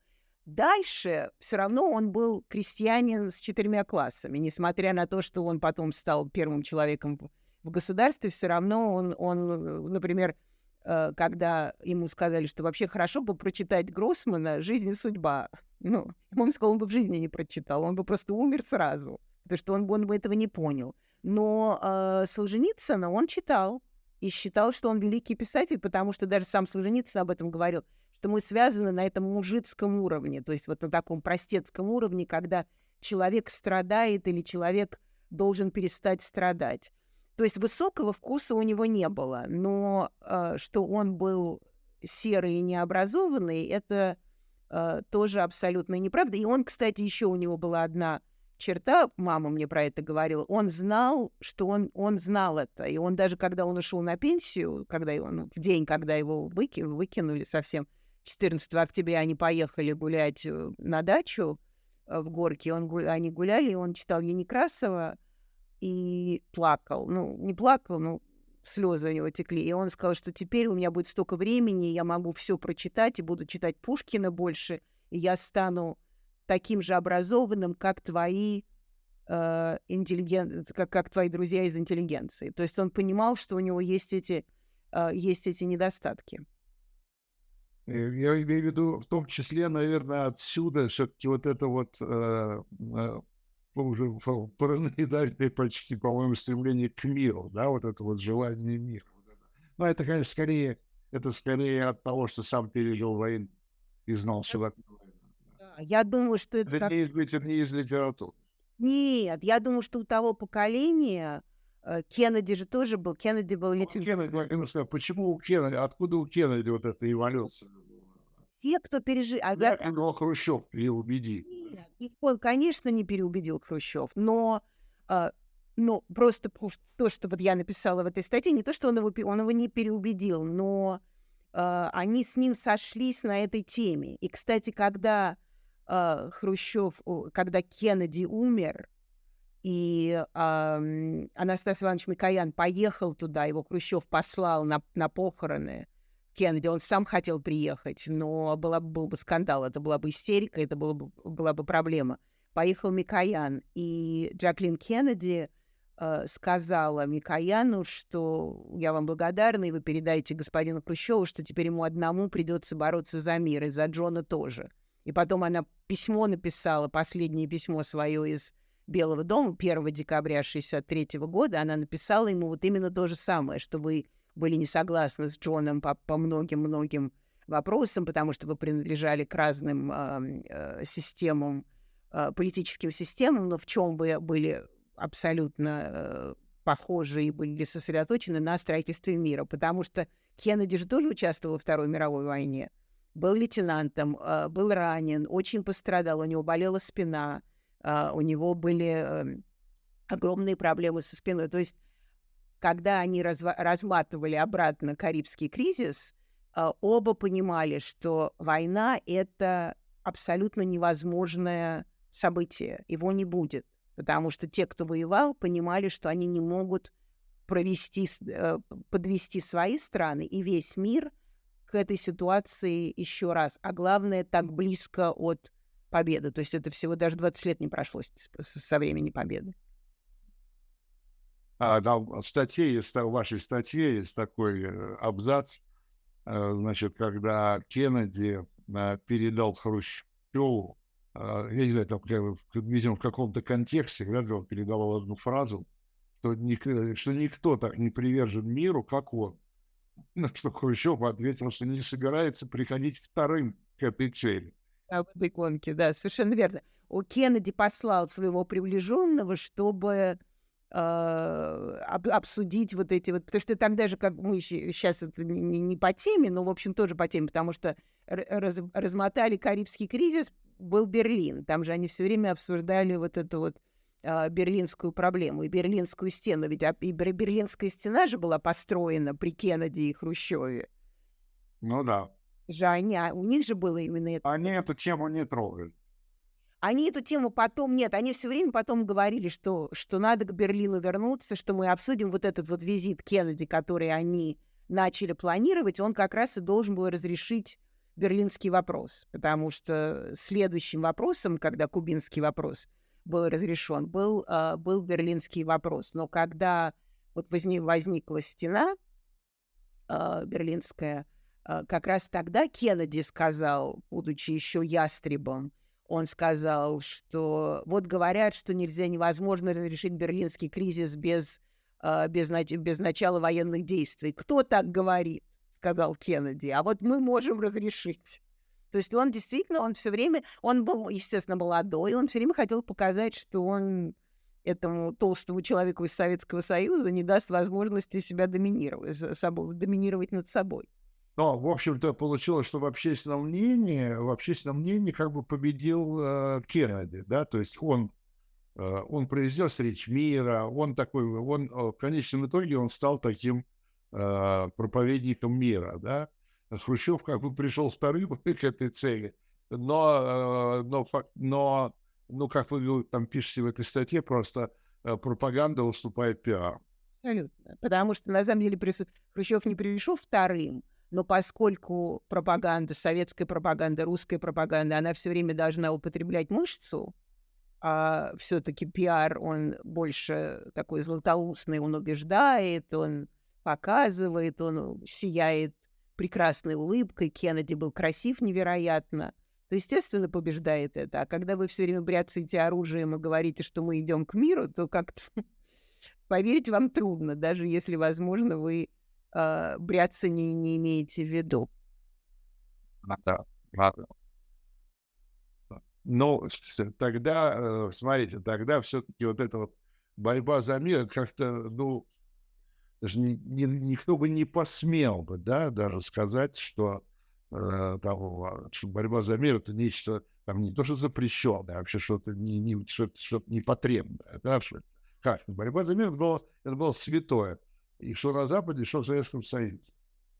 Дальше все равно он был крестьянин с четырьмя классами, несмотря на то, что он потом стал первым человеком в государстве, все равно он, он например, э, когда ему сказали, что вообще хорошо бы прочитать Гроссмана «Жизнь и судьба», *laughs* ну, он сказал, он бы в жизни не прочитал, он бы просто умер сразу, потому что он, он бы этого не понял. Но э, Солженицына он читал, и считал, что он великий писатель, потому что даже сам Солженицын об этом говорил, что мы связаны на этом мужицком уровне, то есть вот на таком простецком уровне, когда человек страдает или человек должен перестать страдать. То есть высокого вкуса у него не было, но э, что он был серый и необразованный, это э, тоже абсолютно неправда. И он, кстати, еще у него была одна черта, мама мне про это говорила, он знал, что он, он знал это. И он даже, когда он ушел на пенсию, когда он, в день, когда его выки, выкинули совсем, 14 октября они поехали гулять э, на дачу э, в горке, он, они гуляли, и он читал Некрасова и плакал. Ну, не плакал, но слезы у него текли. И он сказал, что теперь у меня будет столько времени, я могу все прочитать и буду читать Пушкина больше, и я стану таким же образованным, как твои э, интеллиген... как, как твои друзья из интеллигенции. То есть он понимал, что у него есть эти, э, есть эти недостатки. Э, я имею в виду, в том числе, наверное, отсюда все-таки вот это вот э, э, уже параноидальное почти, по-моему, стремление к миру, да, вот это вот желание мира. Но это, конечно, скорее, это скорее от того, что сам пережил войну и знал, что такое я думаю, что это... Это как... не, из, не из литературы. Нет, я думаю, что у того поколения э, Кеннеди же тоже был. Кеннеди был литератор. Кеннеди, почему у Кеннеди, откуда у Кеннеди вот эта эволюция? Те, кто пережил... А, да, Хрущев переубедил. Нет, он, конечно, не переубедил Хрущев, но, э, но просто то, что вот я написала в этой статье, не то, что он его, он его не переубедил, но э, они с ним сошлись на этой теме. И, кстати, когда э, Хрущев, когда Кеннеди умер, и э, Анастас Иванович Микоян поехал туда, его Хрущев послал на, на похороны Кеннеди, он сам хотел приехать, но была, был бы скандал, это была бы истерика, это была бы, была бы проблема. Поехал Микоян, и Джаклин Кеннеди э, сказала Микояну, что я вам благодарна, и вы передайте господину Хрущеву, что теперь ему одному придется бороться за мир, и за Джона тоже. И потом она письмо написала, последнее письмо свое из Белого дома 1 декабря 1963 года. Она написала ему вот именно то же самое, что вы были не согласны с Джоном по, по многим-многим вопросам, потому что вы принадлежали к разным э, э, системам, э, политическим системам, но в чем вы были абсолютно э, похожи и были сосредоточены на строительстве мира, потому что Кеннеди же тоже участвовал во Второй мировой войне был лейтенантом, а, был ранен, очень пострадал, у него болела спина, а, у него были эм, огромные проблемы со спиной. То есть, когда они разматывали обратно Карибский кризис, а, оба понимали, что война — это абсолютно невозможное событие, его не будет, потому что те, кто воевал, понимали, что они не могут провести, э, подвести свои страны и весь мир — к этой ситуации еще раз. А главное, так близко от победы. То есть это всего даже 20 лет не прошло со времени победы. А, да, в статье есть, в вашей статье есть такой э, абзац, э, значит, когда Кеннеди э, передал Хрущеву, я не знаю, там, видимо, в каком-то контексте, да, он передавал одну фразу, что, ник, что никто так не привержен миру, как он. *laughs* На что Хрущев ответил, что не собирается приходить вторым к этой цели. А в этой гонке, да, совершенно верно. У Кеннеди послал своего приближенного, чтобы об, обсудить вот эти вот, потому что тогда же, как мы сейчас это не, не по теме, но, в общем, тоже по теме, потому что раз, размотали Карибский кризис, был Берлин, там же они все время обсуждали вот это вот а, берлинскую проблему и берлинскую стену. Ведь и берлинская стена же была построена при Кеннеди и Хрущеве. Ну да. А у них же было именно это. Они эту тему не трогали. Они эту тему потом, нет, они все время потом говорили, что, что надо к Берлину вернуться, что мы обсудим вот этот вот визит Кеннеди, который они начали планировать, он как раз и должен был разрешить берлинский вопрос, потому что следующим вопросом, когда кубинский вопрос – был разрешен, был, э, был берлинский вопрос. Но когда вот возник, возникла стена э, берлинская, э, как раз тогда Кеннеди сказал, будучи еще ястребом, он сказал, что вот говорят, что нельзя, невозможно разрешить берлинский кризис без, э, без, без начала военных действий. Кто так говорит? сказал Кеннеди. А вот мы можем разрешить. То есть он действительно, он все время, он был, естественно, молодой, он все время хотел показать, что он этому толстому человеку из Советского Союза не даст возможности себя доминировать, собой, доминировать над собой. Но, в общем-то, получилось, что в общественном мнении, в общественном мнении как бы победил э, Кеннеди, да, то есть он, э, он произнес речь мира, он такой, он э, в конечном итоге он стал таким э, проповедником мира, да. Хрущев как бы пришел вторым *laughs* к этой цели, но, э, но, но, ну, как вы там пишете в этой статье, просто э, пропаганда уступает пиару. Абсолютно. Потому что, на самом деле, Хрущев не пришел вторым, но поскольку пропаганда, советская пропаганда, русская пропаганда, она все время должна употреблять мышцу, а все-таки пиар, он больше такой златоустный, он убеждает, он показывает, он сияет прекрасной улыбкой, Кеннеди был красив невероятно, то, естественно, побеждает это. А когда вы все время бряцаете оружием и говорите, что мы идем к миру, то как-то *laughs* поверить вам трудно, даже если, возможно, вы э, бряться не, не имеете в виду. Да, ладно. Но тогда, э, смотрите, тогда все-таки вот эта вот борьба за мир как-то, ну, даже ни, ни, никто бы не посмел бы, да, даже сказать, что, э, там, что борьба за мир это нечто, там, не то, что запрещенное, а вообще что-то не, не, что-то, что-то непотребное, да, что как? Борьба за мир это было, это было святое и что на Западе, что в Советском Союзе.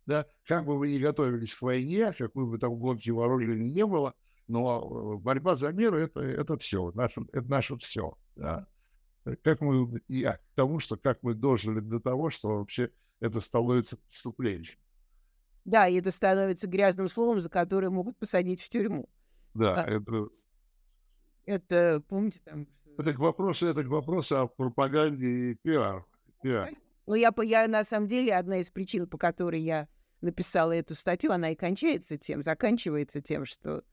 Да? Как бы вы ни готовились к войне, какой бы там гонки вооружения не было, но э, борьба за мир это, это все, наше, это наше все. Да? Как мы, и а, к тому, что как мы дожили до того, что вообще это становится преступлением. Да, и это становится грязным словом, за которое могут посадить в тюрьму. Да, а, это... Это, помните, там... Это к вопросу, это к вопросу о пропаганде и пиар. пиар. Ну, я, я на самом деле, одна из причин, по которой я написала эту статью, она и кончается тем, заканчивается тем, что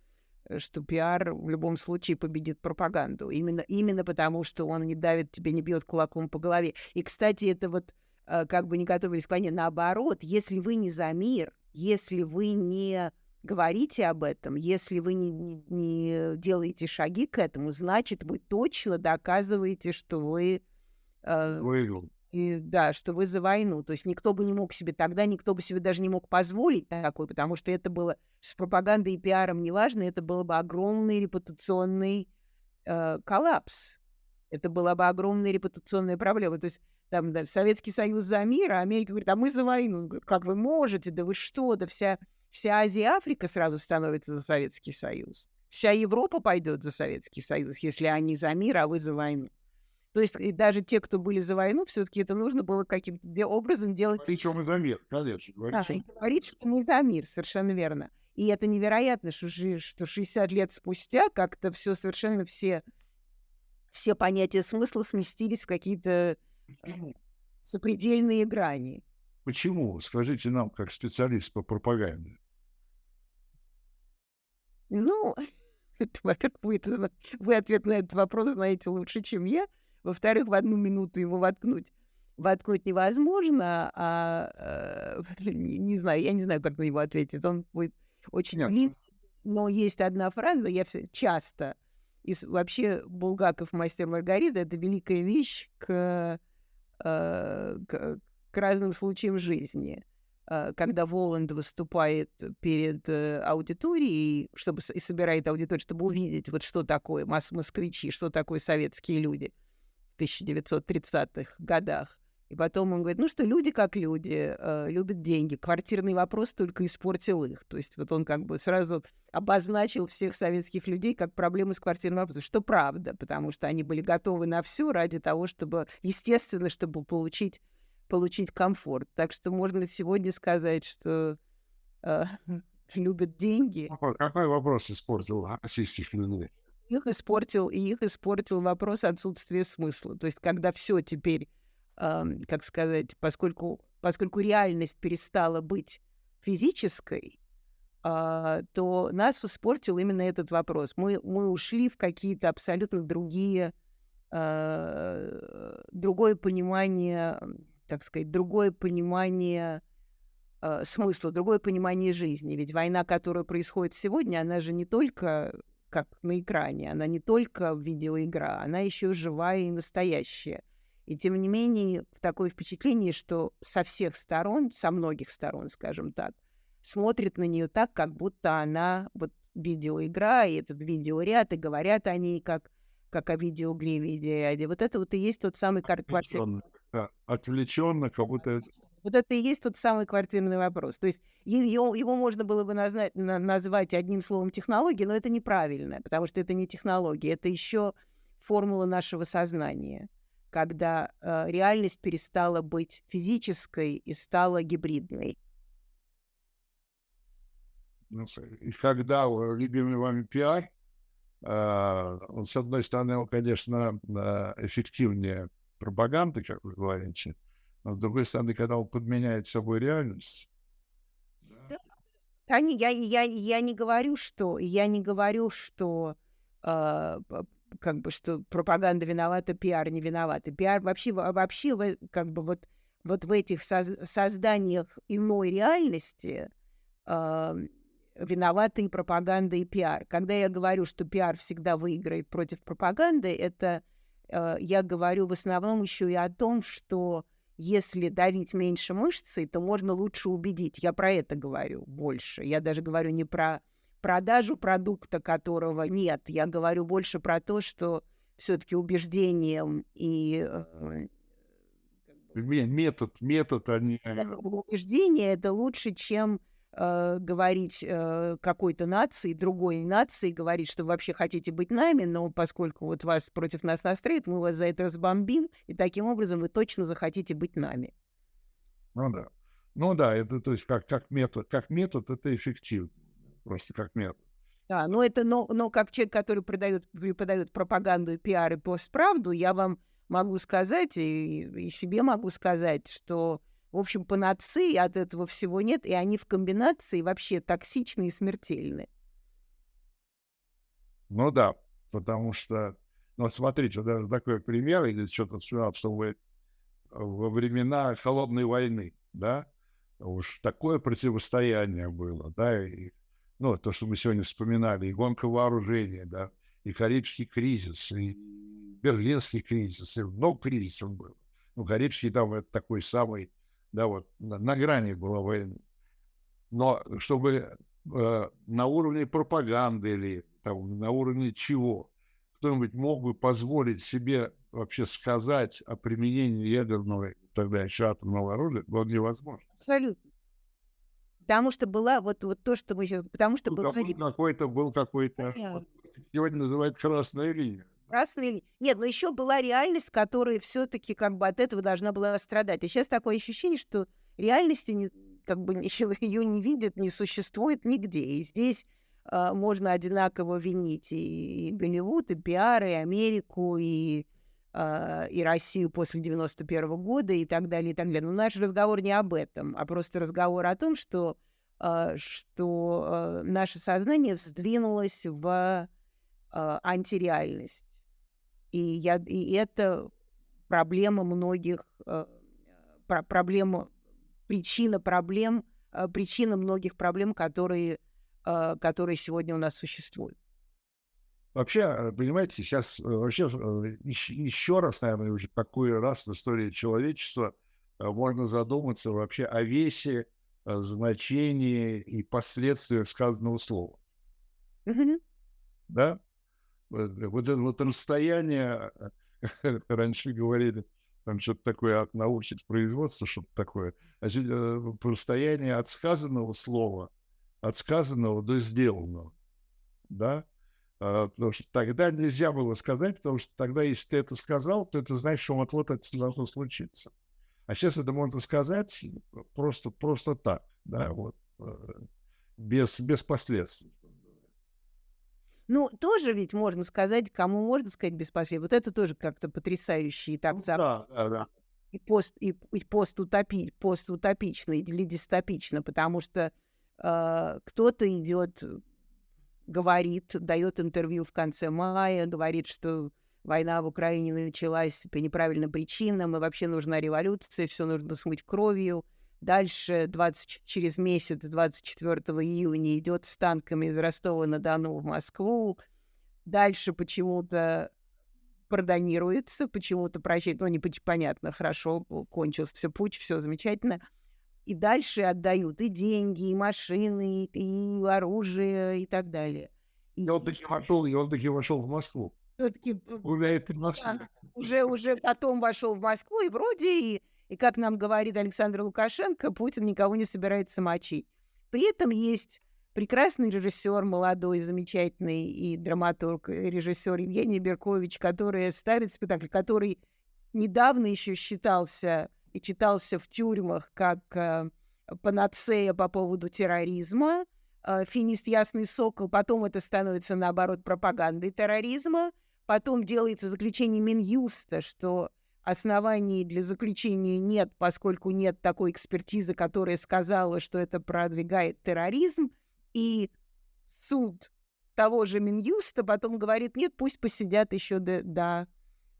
э, что пиар в любом случае победит пропаганду. Именно, именно потому, что он не давит тебе, не бьет кулаком по голове. И, кстати, это вот э, как бы не готовились к войне. Наоборот, если вы не за мир, если вы не говорите об этом, если вы не, не, не делаете шаги к этому, значит, вы точно доказываете, что вы... Э, и, да, что вы за войну. То есть никто бы не мог себе тогда, никто бы себе даже не мог позволить такой, потому что это было с пропагандой и пиаром неважно, это было бы огромный репутационный э, коллапс. Это была бы огромная репутационная проблема. То есть там да, Советский Союз за мир, а Америка говорит, а мы за войну. Как вы можете, да вы что, да вся, вся Азия Африка сразу становится за Советский Союз. Вся Европа пойдет за Советский Союз, если они за мир, а вы за войну. То есть и даже те, кто были за войну, все-таки это нужно было каким-то образом делать. Причем и за мир, конечно. Говорить, да, и говорить, что мы за мир, совершенно верно. И это невероятно, что, что 60 лет спустя как-то все совершенно все, все понятия смысла сместились в какие-то сопредельные грани. Почему? Скажите нам, как специалист по пропаганде. Ну, *laughs* во-первых, вы, вы ответ на этот вопрос знаете лучше, чем я. Во-вторых, в одну минуту его воткнуть воткнуть невозможно, а э, *laughs* не, не знаю, я не знаю, как на него ответить. Он будет очень длинный. Но есть одна фраза, я все, часто, и вообще Булгаков «Мастер Маргарита» — это великая вещь к, э, к, к разным случаям жизни. Э, когда Воланд выступает перед аудиторией, чтобы и собирает аудиторию, чтобы увидеть, вот что такое москвичи, что такое советские люди — 1930-х годах. И потом он говорит, ну что, люди как люди, э, любят деньги. Квартирный вопрос только испортил их. То есть вот он как бы сразу обозначил всех советских людей как проблемы с квартирным вопросом, что правда, потому что они были готовы на все ради того, чтобы, естественно, чтобы получить, получить комфорт. Так что можно сегодня сказать, что э, *laughs* любят деньги. Какой вопрос испортил российских людей? Их испортил, и их испортил вопрос отсутствия смысла. То есть, когда все теперь, э, как сказать, поскольку, поскольку реальность перестала быть физической, э, то нас испортил именно этот вопрос. Мы, мы ушли в какие-то абсолютно другие, э, другое понимание, так сказать, другое понимание э, смысла, другое понимание жизни. Ведь война, которая происходит сегодня, она же не только как на экране. Она не только видеоигра, она еще живая и настоящая. И тем не менее, такое впечатление, что со всех сторон, со многих сторон, скажем так, смотрят на нее так, как будто она вот видеоигра, и этот видеоряд, и говорят о ней как, как о видеоигре, видеоряде. Вот это вот и есть тот самый. Да, отвлеченно, как будто... Вот это и есть тот самый квартирный вопрос. То есть его, его можно было бы назвать, назвать одним словом технология, но это неправильно, потому что это не технология, это еще формула нашего сознания, когда э, реальность перестала быть физической и стала гибридной. Ну, и когда любимый вами пиар, э, с одной стороны, он, конечно, эффективнее пропаганды, как вы говорите, но с другой стороны, когда он подменяет собой реальность. Да. Да, я, я, я не говорю, что я не говорю, что э, как бы что пропаганда виновата, пиар не виновата. Пиар вообще вообще как бы вот вот в этих соз- созданиях иной реальности э, виноваты и пропаганда, и пиар. Когда я говорю, что пиар всегда выиграет против пропаганды, это э, я говорю в основном еще и о том, что если давить меньше мышцы, то можно лучше убедить. Я про это говорю больше. Я даже говорю не про продажу продукта, которого нет. Я говорю больше про то, что все-таки убеждением и э, метод, метод, они... Убеждение это лучше, чем э, говорить э, какой-то нации, другой нации, говорить, что вы вообще хотите быть нами, но поскольку вот вас против нас настроят, мы вас за это разбомбим, и таким образом вы точно захотите быть нами. Ну да. Ну да, это то есть как, как метод, как метод это эффективно, просто как метод. Да, но это, но, но как человек, который продает, преподает пропаганду, пиар и постправду, я вам могу сказать, и, и себе могу сказать, что в общем, панацеи от этого всего нет, и они в комбинации вообще токсичны и смертельны. Ну да, потому что, ну смотрите, даже такой пример, или что-то сказал, что вы во времена холодной войны, да, уж такое противостояние было, да, и, ну, то, что мы сегодня вспоминали, и гонка вооружения, да, и Карибский кризис, и Берлинский кризис, и много кризисов было. Ну, Карибский там это такой самый да, вот на, на грани была войны. Но чтобы э, на уровне пропаганды или там, на уровне чего кто-нибудь мог бы позволить себе вообще сказать о применении ядерного, тогда еще атомного оружия, было невозможно. Абсолютно. Потому что была вот, вот то, что мы сейчас... Потому что ну, был какой-то был какой-то... Сегодня называют красная линия красные Нет, но еще была реальность, которая все-таки как бы от этого должна была страдать. И сейчас такое ощущение, что реальности не, как бы ее *laughs* не видят, не существует нигде. И здесь э, можно одинаково винить и, и Голливуд, и пиар, и Америку, и, э, и Россию после 91 -го года и так далее, и так далее. Но наш разговор не об этом, а просто разговор о том, что, э, что наше сознание сдвинулось в антиреальность. И, я, и это проблема многих, э, про, проблема, причина проблем, э, причина многих проблем, которые, э, которые сегодня у нас существуют. Вообще, понимаете, сейчас вообще еще, еще раз, наверное, уже какой раз в истории человечества можно задуматься вообще о весе, значении и последствиях сказанного слова. Mm-hmm. Да? Вот это вот расстояние, *laughs* раньше говорили, там что-то такое от научить производства, что-то такое, а э, расстояние от сказанного слова, от сказанного до сделанного, да, а, потому что тогда нельзя было сказать, потому что тогда, если ты это сказал, то это значит, что вот-вот это должно случиться. А сейчас это можно сказать просто, просто так, да, вот, э, без, без последствий. Ну, тоже ведь можно сказать, кому можно сказать без последствий. Вот это тоже как-то потрясающе. И так ну, да, да, да. И, пост, и, и постутопи, постутопично или дистопично, потому что э, кто-то идет, говорит, дает интервью в конце мая, говорит, что война в Украине началась по неправильным причинам, и вообще нужна революция, все нужно смыть кровью. Дальше 20, через месяц, 24 июня, идет с танками из Ростова-на-Дону в Москву. Дальше почему-то продонируется, почему-то прощает, ну, не понятно, хорошо, кончился путь, все замечательно. и дальше отдают и деньги, и машины, и оружие, и так далее. И, он таки вошел, и он таки вошел в Москву. Все-таки гуляет в Москве. Да, уже, уже потом вошел в Москву, и вроде, и, и как нам говорит Александр Лукашенко, Путин никого не собирается мочить. При этом есть прекрасный режиссер, молодой, замечательный и драматург, и режиссер Евгений Беркович, который ставит спектакль, который недавно еще считался и читался в тюрьмах как э, панацея по поводу терроризма, э, финист «Ясный сокол», потом это становится, наоборот, пропагандой терроризма, потом делается заключение Минюста, что оснований для заключения нет, поскольку нет такой экспертизы, которая сказала, что это продвигает терроризм, и суд того же Минюста потом говорит, нет, пусть посидят еще до, до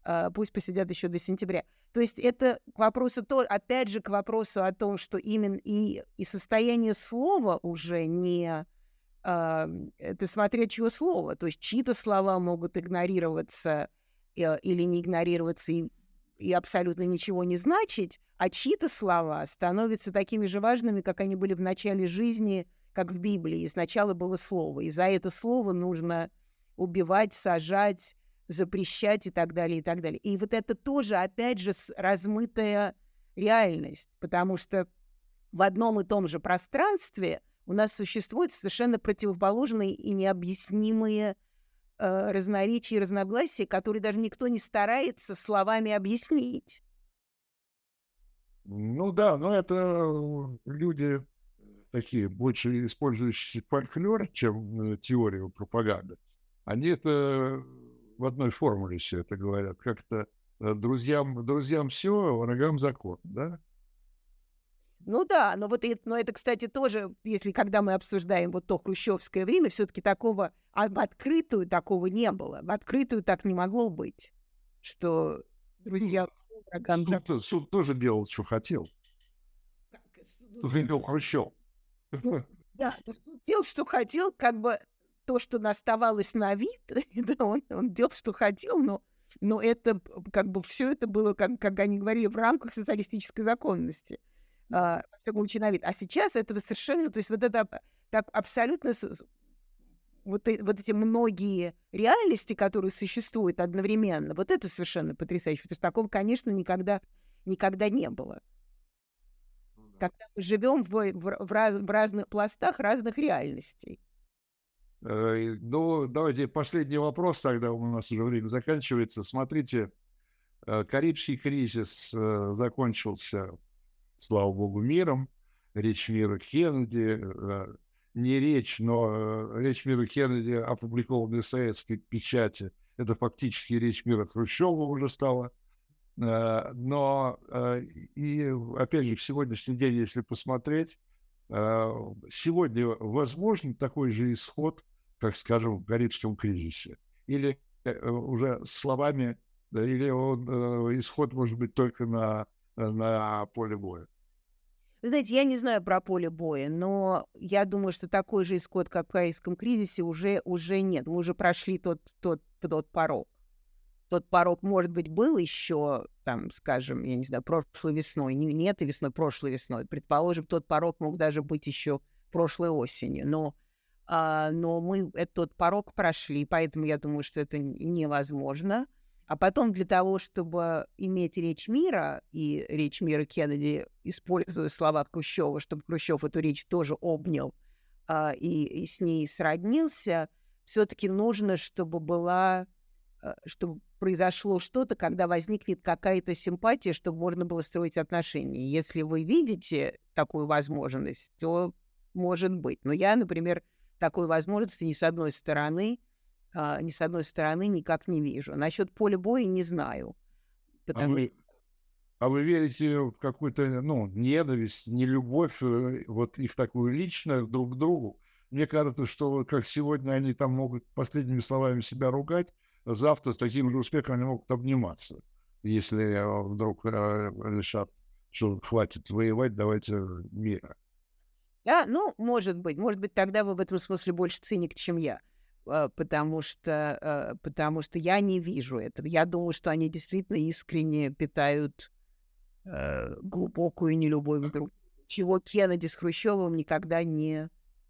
uh, пусть посидят еще до сентября. То есть это к вопросу, то, опять же, к вопросу о том, что именно и, и состояние слова уже не... Uh, это смотря чье слово. То есть чьи-то слова могут игнорироваться uh, или не игнорироваться и, и абсолютно ничего не значить, а чьи-то слова становятся такими же важными, как они были в начале жизни, как в Библии. Сначала было слово, и за это слово нужно убивать, сажать, запрещать и так далее, и так далее. И вот это тоже, опять же, размытая реальность, потому что в одном и том же пространстве у нас существуют совершенно противоположные и необъяснимые э, разноречия и разногласия, которые даже никто не старается словами объяснить. Ну да, но это э, люди такие, больше использующие фольклор, чем э, теорию пропаганды. Они это в одной формуле все это говорят. Как-то друзьям, друзьям все, врагам закон, да? Ну да, но вот это, но это, кстати, тоже, если когда мы обсуждаем вот то хрущевское время, все-таки такого а в открытую такого не было. В открытую так не могло быть, что друзья врагам суд, суд тоже делал, что хотел. Видел Хрущев. Ну, *laughs* да, суд делал, что хотел, как бы то, что оставалось на вид, *laughs* да, он, он делал, что хотел, но, но это как бы все это было, как, как они говорили, в рамках социалистической законности. Всяком на вид. А сейчас это совершенно, то есть вот это так абсолютно вот, вот эти многие реальности, которые существуют одновременно, вот это совершенно потрясающе, потому что такого, конечно, никогда, никогда не было. Ну Когда мы живем в, в, в, раз, в разных пластах разных реальностей. Э, ну, давайте последний вопрос, тогда у нас уже время заканчивается. Смотрите, э, Карибский кризис э, закончился, слава богу, миром. Речь мира Кеннеди, не речь, но речь мира Кеннеди, опубликованная в советской печати, это фактически речь мира Хрущева уже стала. Но, и опять же, в сегодняшний день, если посмотреть, сегодня возможен такой же исход как скажем, в Карибском кризисе. Или э, уже словами, или он, э, исход может быть только на, на поле боя. Вы знаете, я не знаю про поле боя, но я думаю, что такой же исход, как в Корейском кризисе, уже, уже нет. Мы уже прошли тот, тот, тот порог. Тот порог, может быть, был еще, там, скажем, я не знаю, прошлой весной. Не, не этой весной, прошлой весной. Предположим, тот порог мог даже быть еще прошлой осенью. Но а, но мы этот порог прошли, поэтому я думаю, что это невозможно. А потом для того, чтобы иметь речь мира, и речь мира Кеннеди, используя слова Хрущева, чтобы Хрущев эту речь тоже обнял а, и, и с ней сроднился, все-таки нужно, чтобы была, а, чтобы произошло что-то, когда возникнет какая-то симпатия, чтобы можно было строить отношения. Если вы видите такую возможность, то может быть. Но я, например, такой возможности ни с одной стороны, а, ни с одной стороны никак не вижу. Насчет поля боя не знаю. А вы, а вы верите в какую-то, ну, ненависть, не любовь, э, вот их такую личную друг к другу? Мне кажется, что как сегодня они там могут последними словами себя ругать, завтра с таким же успехом они могут обниматься, если э, вдруг решат, что хватит воевать, давайте мира. Да, ну, может быть. Может быть, тогда вы в этом смысле больше циник, чем я. А, потому что, а, потому что я не вижу этого. Я думаю, что они действительно искренне питают э, глубокую нелюбовь друг чего Кеннеди с Хрущевым никогда не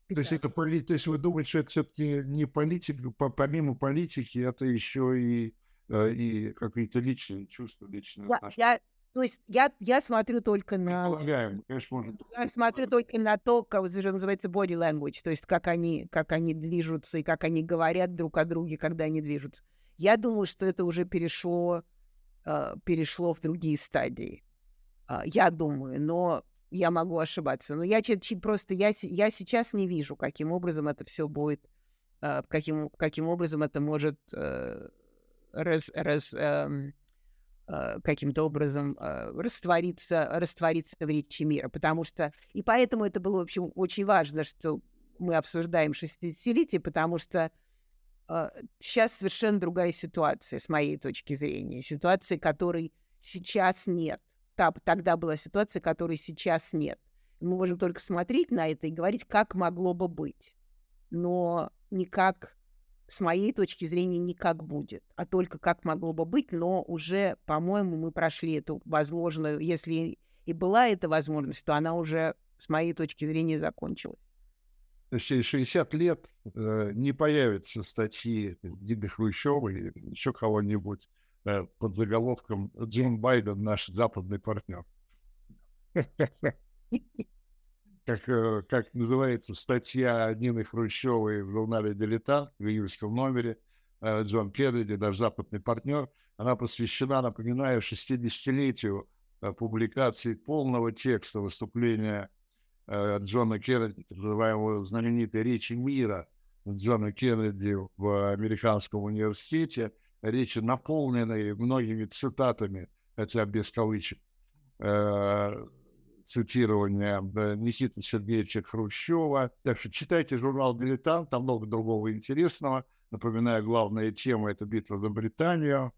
то есть, это, то есть вы думаете, что это все-таки не политика, помимо политики, это еще и, э, и какие-то личные чувства, личные я, я, То есть я, я смотрю только на... Полагаем, конечно, можно. *laughs* Я смотрю только на то, как это же называется body language, то есть как они, как они движутся и как они говорят друг о друге, когда они движутся. Я думаю, что это уже перешло, э, перешло в другие стадии. Э, я думаю, но я могу ошибаться. Но я просто я, я сейчас не вижу, каким образом это все будет, э, каким, каким образом это может э, раз, раз, э, э, каким-то образом э, раствориться, раствориться в речи мира. Потому что... И поэтому это было, в общем, очень важно, что мы обсуждаем 60-летие, потому что э, сейчас совершенно другая ситуация, с моей точки зрения. Ситуация, которой сейчас нет та, тогда была ситуация, которой сейчас нет. Мы можем только смотреть на это и говорить, как могло бы быть. Но никак, с моей точки зрения, никак будет, а только как могло бы быть, но уже, по-моему, мы прошли эту возможную, если и была эта возможность, то она уже, с моей точки зрения, закончилась. Через 60 лет э, не появятся статьи Диды Хрущевой или еще кого-нибудь Э, под заголовком «Джим Байден наш западный партнер». *laughs* Как, э, как называется статья Нины Хрущевой в журнале «Дилетант» в июльском номере э, «Джон Кеннеди, наш западный партнер». Она посвящена, напоминаю, 60-летию публикации полного текста выступления Джона Кеннеди, так называемого знаменитой речи мира Джона Кеннеди в Американском университете – речи, наполненные многими цитатами, хотя без кавычек, э, цитирования э, Никиты Сергеевича Хрущева. Так что читайте журнал «Дилетант», там много другого интересного. Напоминаю, главная тема – это битва за Британию.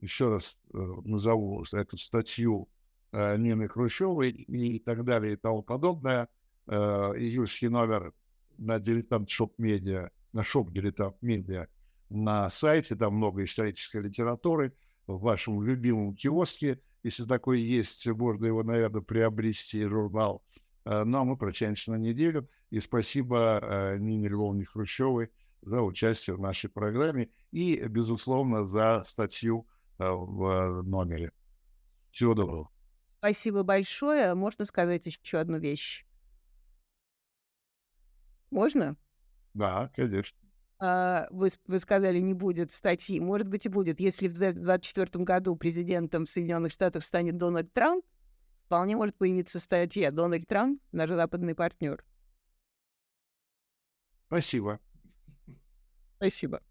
Еще раз э, назову эту статью э, Нины Хрущевой и так далее и тому подобное. Э, июльский номер на «Дилетант shop Медиа», на shop «Дилетант Медиа» на сайте, там много исторической литературы, в вашем любимом киоске, если такой есть, можно его, наверное, приобрести, журнал. Э, ну, а мы прощаемся на неделю. И спасибо э, Нине Львовне Хрущевой за участие в нашей программе и, безусловно, за статью э, в номере. Всего доброго. Спасибо большое. Можно сказать еще одну вещь? Можно? Да, конечно. А, вы, вы сказали, не будет статьи. Может быть, и будет. Если в 2024 году президентом Соединенных Штатов станет Дональд Трамп, вполне может появиться статья «Дональд Трамп – наш западный партнер». Спасибо. Спасибо.